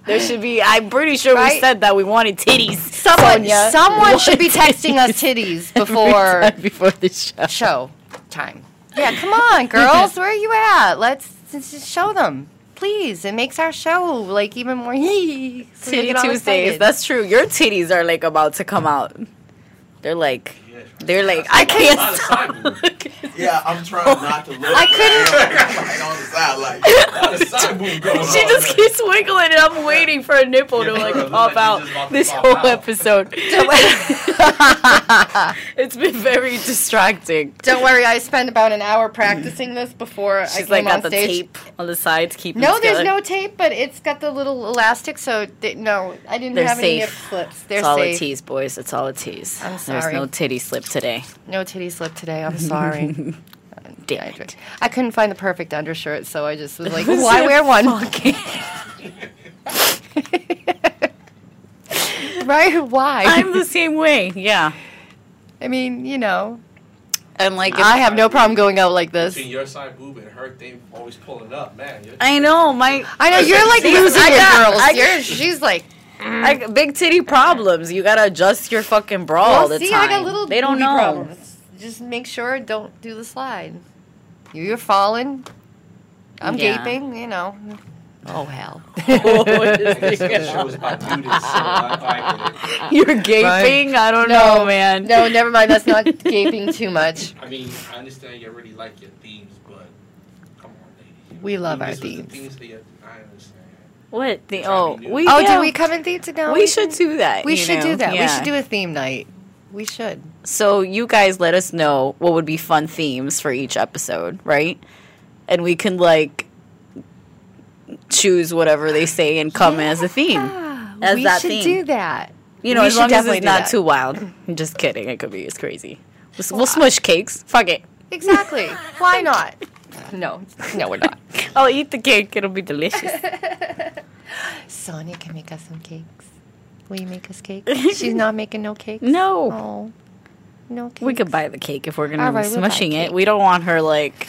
S2: there should be. I'm pretty sure we said that we wanted titties.
S1: Someone,
S2: Sonia.
S1: someone should be
S2: What
S1: texting us
S2: titties
S1: titties before
S2: time before the show.
S1: show time. Yeah, come on, girls. Where are you at? Let's, let's just show them, please. It makes our show like even more. [laughs] Titty
S2: Titty Tuesdays. That's true. Your titties are like about to come out. They're like.
S3: Yeah.
S2: They're like. I can't stop.
S4: Yeah, I'm trying not to look.
S1: I couldn't- [laughs]
S4: like on the side, like.
S3: Not a [laughs] side boob going
S2: She just keeps wiggling, and I'm waiting for a nipple to like
S3: bro,
S2: pop out
S3: she's just about to
S2: this
S3: pop
S2: whole
S3: out.
S2: episode. [laughs] it's been very distracting.
S1: Don't worry, I spent about an hour practicing this before I came
S2: like
S1: on
S2: got the
S1: stage.
S2: tape on the sides, keeping
S1: No, there's
S2: together.
S1: no tape, but it's got the little elastic. So th- no, I didn't
S2: They're
S1: have any nip
S2: safe.
S1: slips. They're
S2: It's all
S1: safe.
S2: a tease, boys. It's all a tease.
S1: I'm
S2: There's no titty slip today.
S1: No titty slip today. I'm [laughs] sorry.
S2: Damn
S1: I,
S2: it.
S1: I couldn't find the perfect undershirt, so I just was [laughs] like, "Why wear one?" [laughs] right? Why?
S2: I'm the same way. Yeah.
S1: I mean, you know,
S2: And like,
S1: I have no problem going out like this.
S3: Between your side boob and her thing always pulling up, man.
S2: I know my
S1: I know you're like losing
S2: I
S1: your
S2: got-
S1: girls.
S2: I-
S1: You're, she's like, Mm.
S2: I, big titty problems. You gotta adjust your fucking bra all the
S1: see,
S2: time.
S1: I got little
S2: they don't know.
S1: problems. Just make sure don't do the slide. You- You're falling. I'm
S2: Yeah.
S1: gaping. You know. Oh hell. [laughs]
S3: Oh, I guess the show is about [laughs] nudity, so I, I get it.
S2: You're gaping. I don't know, man.
S1: No, never mind. That's not [laughs] gaping too much.
S3: I mean, I understand you already like your themes, but come on, ladies.
S1: We love
S3: This
S1: our
S3: was the
S1: themes.
S3: themes that you- I understand.
S2: What the? Oh, we.
S1: Oh,
S2: yeah,
S1: did we come in theater now?
S2: We should do that.
S1: We should
S2: know?
S1: do that. We should do a theme night. We should.
S2: So you guys let us know what would be fun themes for each episode, right? And we can like choose whatever they say and come as a theme. As
S1: we
S2: that
S1: should
S2: theme.
S1: do that.
S2: You know,
S1: We
S2: as long as it's not
S1: that.
S2: too wild. I'm just kidding. It could be as crazy. We'll, we'll smush cakes. Fuck it.
S1: Exactly. Why not? No, no, we're not. [laughs]
S2: I'll eat the cake. It'll be delicious. [laughs]
S1: Sonia can make us some cakes. Will you make us cake? She's not making no cakes.
S2: No.
S1: Oh, no cake.
S2: We could buy the cake if we're gonna
S1: All
S2: be
S1: right, we'll
S2: smushing it. We don't want her like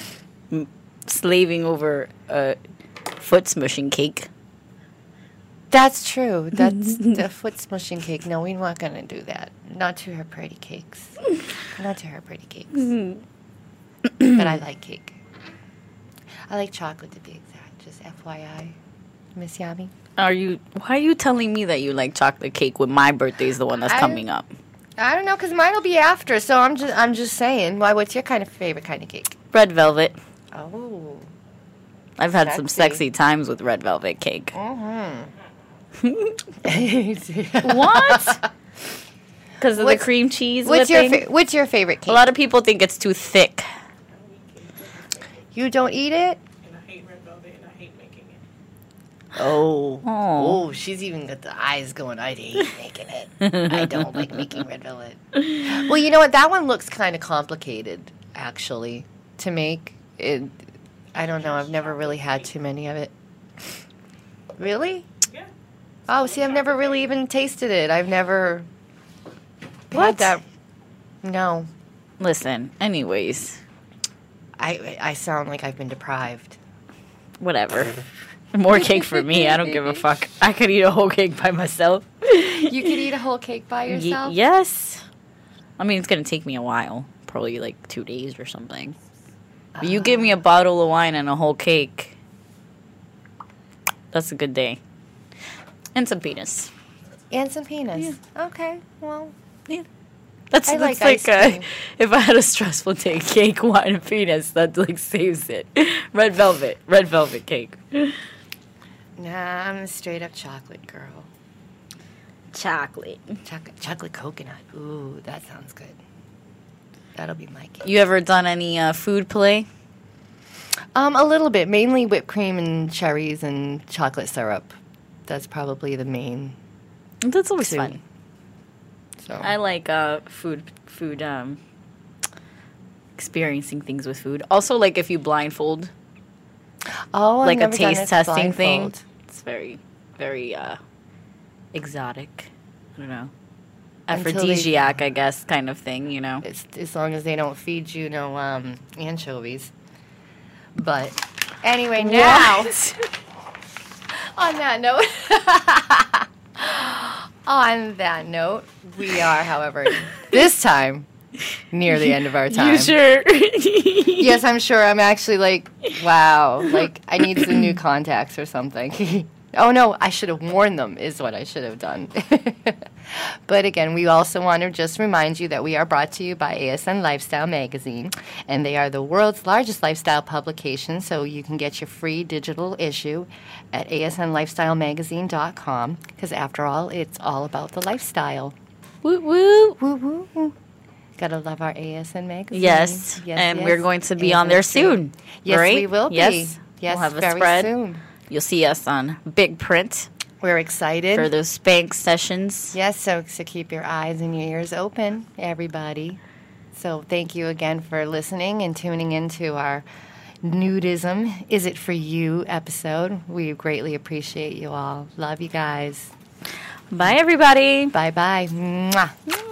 S2: m- slaving over a foot smushing cake.
S1: That's true. [laughs] That's the foot smushing cake. No, we're not gonna do that. Not to her pretty cakes. not to her pretty cakes. Mm-hmm. but I like cake. I like chocolate to be exact. Just FYI, Miss Yami.
S2: Are you? Why are you telling me that you like chocolate cake when my birthday is the one that's
S1: I-
S2: coming up?
S1: I don't know, cause mine will be after. So I'm just, I'm just saying. Why? What's your kind of favorite kind of cake?
S2: Red velvet.
S1: Oh.
S2: I've had some
S1: Sexy.
S2: sexy times with red velvet cake.
S1: Mm-hmm. [laughs]
S2: what? [laughs] Because of the cream cheese.
S1: what's your fa- What's your favorite cake?
S2: A lot of people think it's too thick.
S1: You don't eat it.
S4: And I hate red velvet and I hate making it.
S1: Oh.
S2: Oh.
S1: Oh, she's even got the eyes going. I hate [laughs] making it. I don't like [laughs] making red velvet. Well, you know what? That one looks kind of complicated, actually, to make. It. I don't know. I've never really had too many of it. Really?
S4: Yeah.
S1: Oh, see, I've never really even tasted it. I've never
S2: What?
S1: had that. No,
S2: Listen, anyways,
S1: I I sound like I've been deprived.
S2: whatever. [laughs] More cake for me. I don't give a fuck. I could eat a whole cake by myself.
S1: You could eat a whole cake by
S2: Ye-
S1: yourself.
S2: yes. I mean, it's gonna take me a while, probably like two days or something. But you give me a bottle of wine and a whole cake. That's a good day. And some penis.
S1: And some penis. Okay. Well,
S2: That's,
S1: I
S2: that's
S1: like
S2: like,
S1: cream.
S2: if I had a stressful day, [laughs] cake, wine, and penis, that like saves it. [laughs] Red velvet, red velvet cake.
S1: nah, I'm a straight up chocolate girl.
S2: Chocolate.
S1: Chocolate, chocolate coconut. Ooh, that sounds good. That'll be my cake.
S2: You ever done any uh, food play?
S1: Um, a little bit, mainly whipped cream and cherries and chocolate syrup. That's probably the main.
S2: That's always
S1: Two.
S2: fun.
S1: So
S2: I like uh, food, food, um, experiencing things with food. Also, like if you blindfold,
S1: oh,
S2: like a taste testing thing. It's very, very uh, exotic. I don't know.
S1: Until they-
S2: Aphrodisiac, I guess, kind of thing. You know.
S1: It's, as long as they don't feed you no um, anchovies. But anyway, now [laughs] on that note, [laughs] on that note, we are, however, this time near the end of our [laughs] time.
S2: You sure? [laughs]
S1: Yes, I'm sure. I'm actually like, wow, like I need some new contacts or something. [laughs] oh no, I should have warned them, is what I should have done. [laughs] but again, we also want to just remind you that we are brought to you by ASN Lifestyle Magazine, and they are the world's largest lifestyle publication, so you can get your free digital issue at asnlifestylemagazine.com, because after all, it's all about the lifestyle.
S2: woo woo.
S1: Woo woo. Gotta love our ASN magazine.
S2: Yes, yes and we're going to be on there
S1: ASN.
S2: soon.
S1: Yes,
S2: right?
S1: we will be.
S2: Yes,
S1: Yes,
S2: we'll have a
S1: very
S2: spread.
S1: soon.
S2: You'll see us on big print
S1: We're excited.
S2: for those Spanx sessions.
S1: yes, so so keep your eyes and your ears open, everybody. So thank you again for listening and tuning into our nudism. Is it for you episode? We greatly appreciate you all. Love you guys.
S2: Bye, everybody.
S1: Bye bye. Mwah.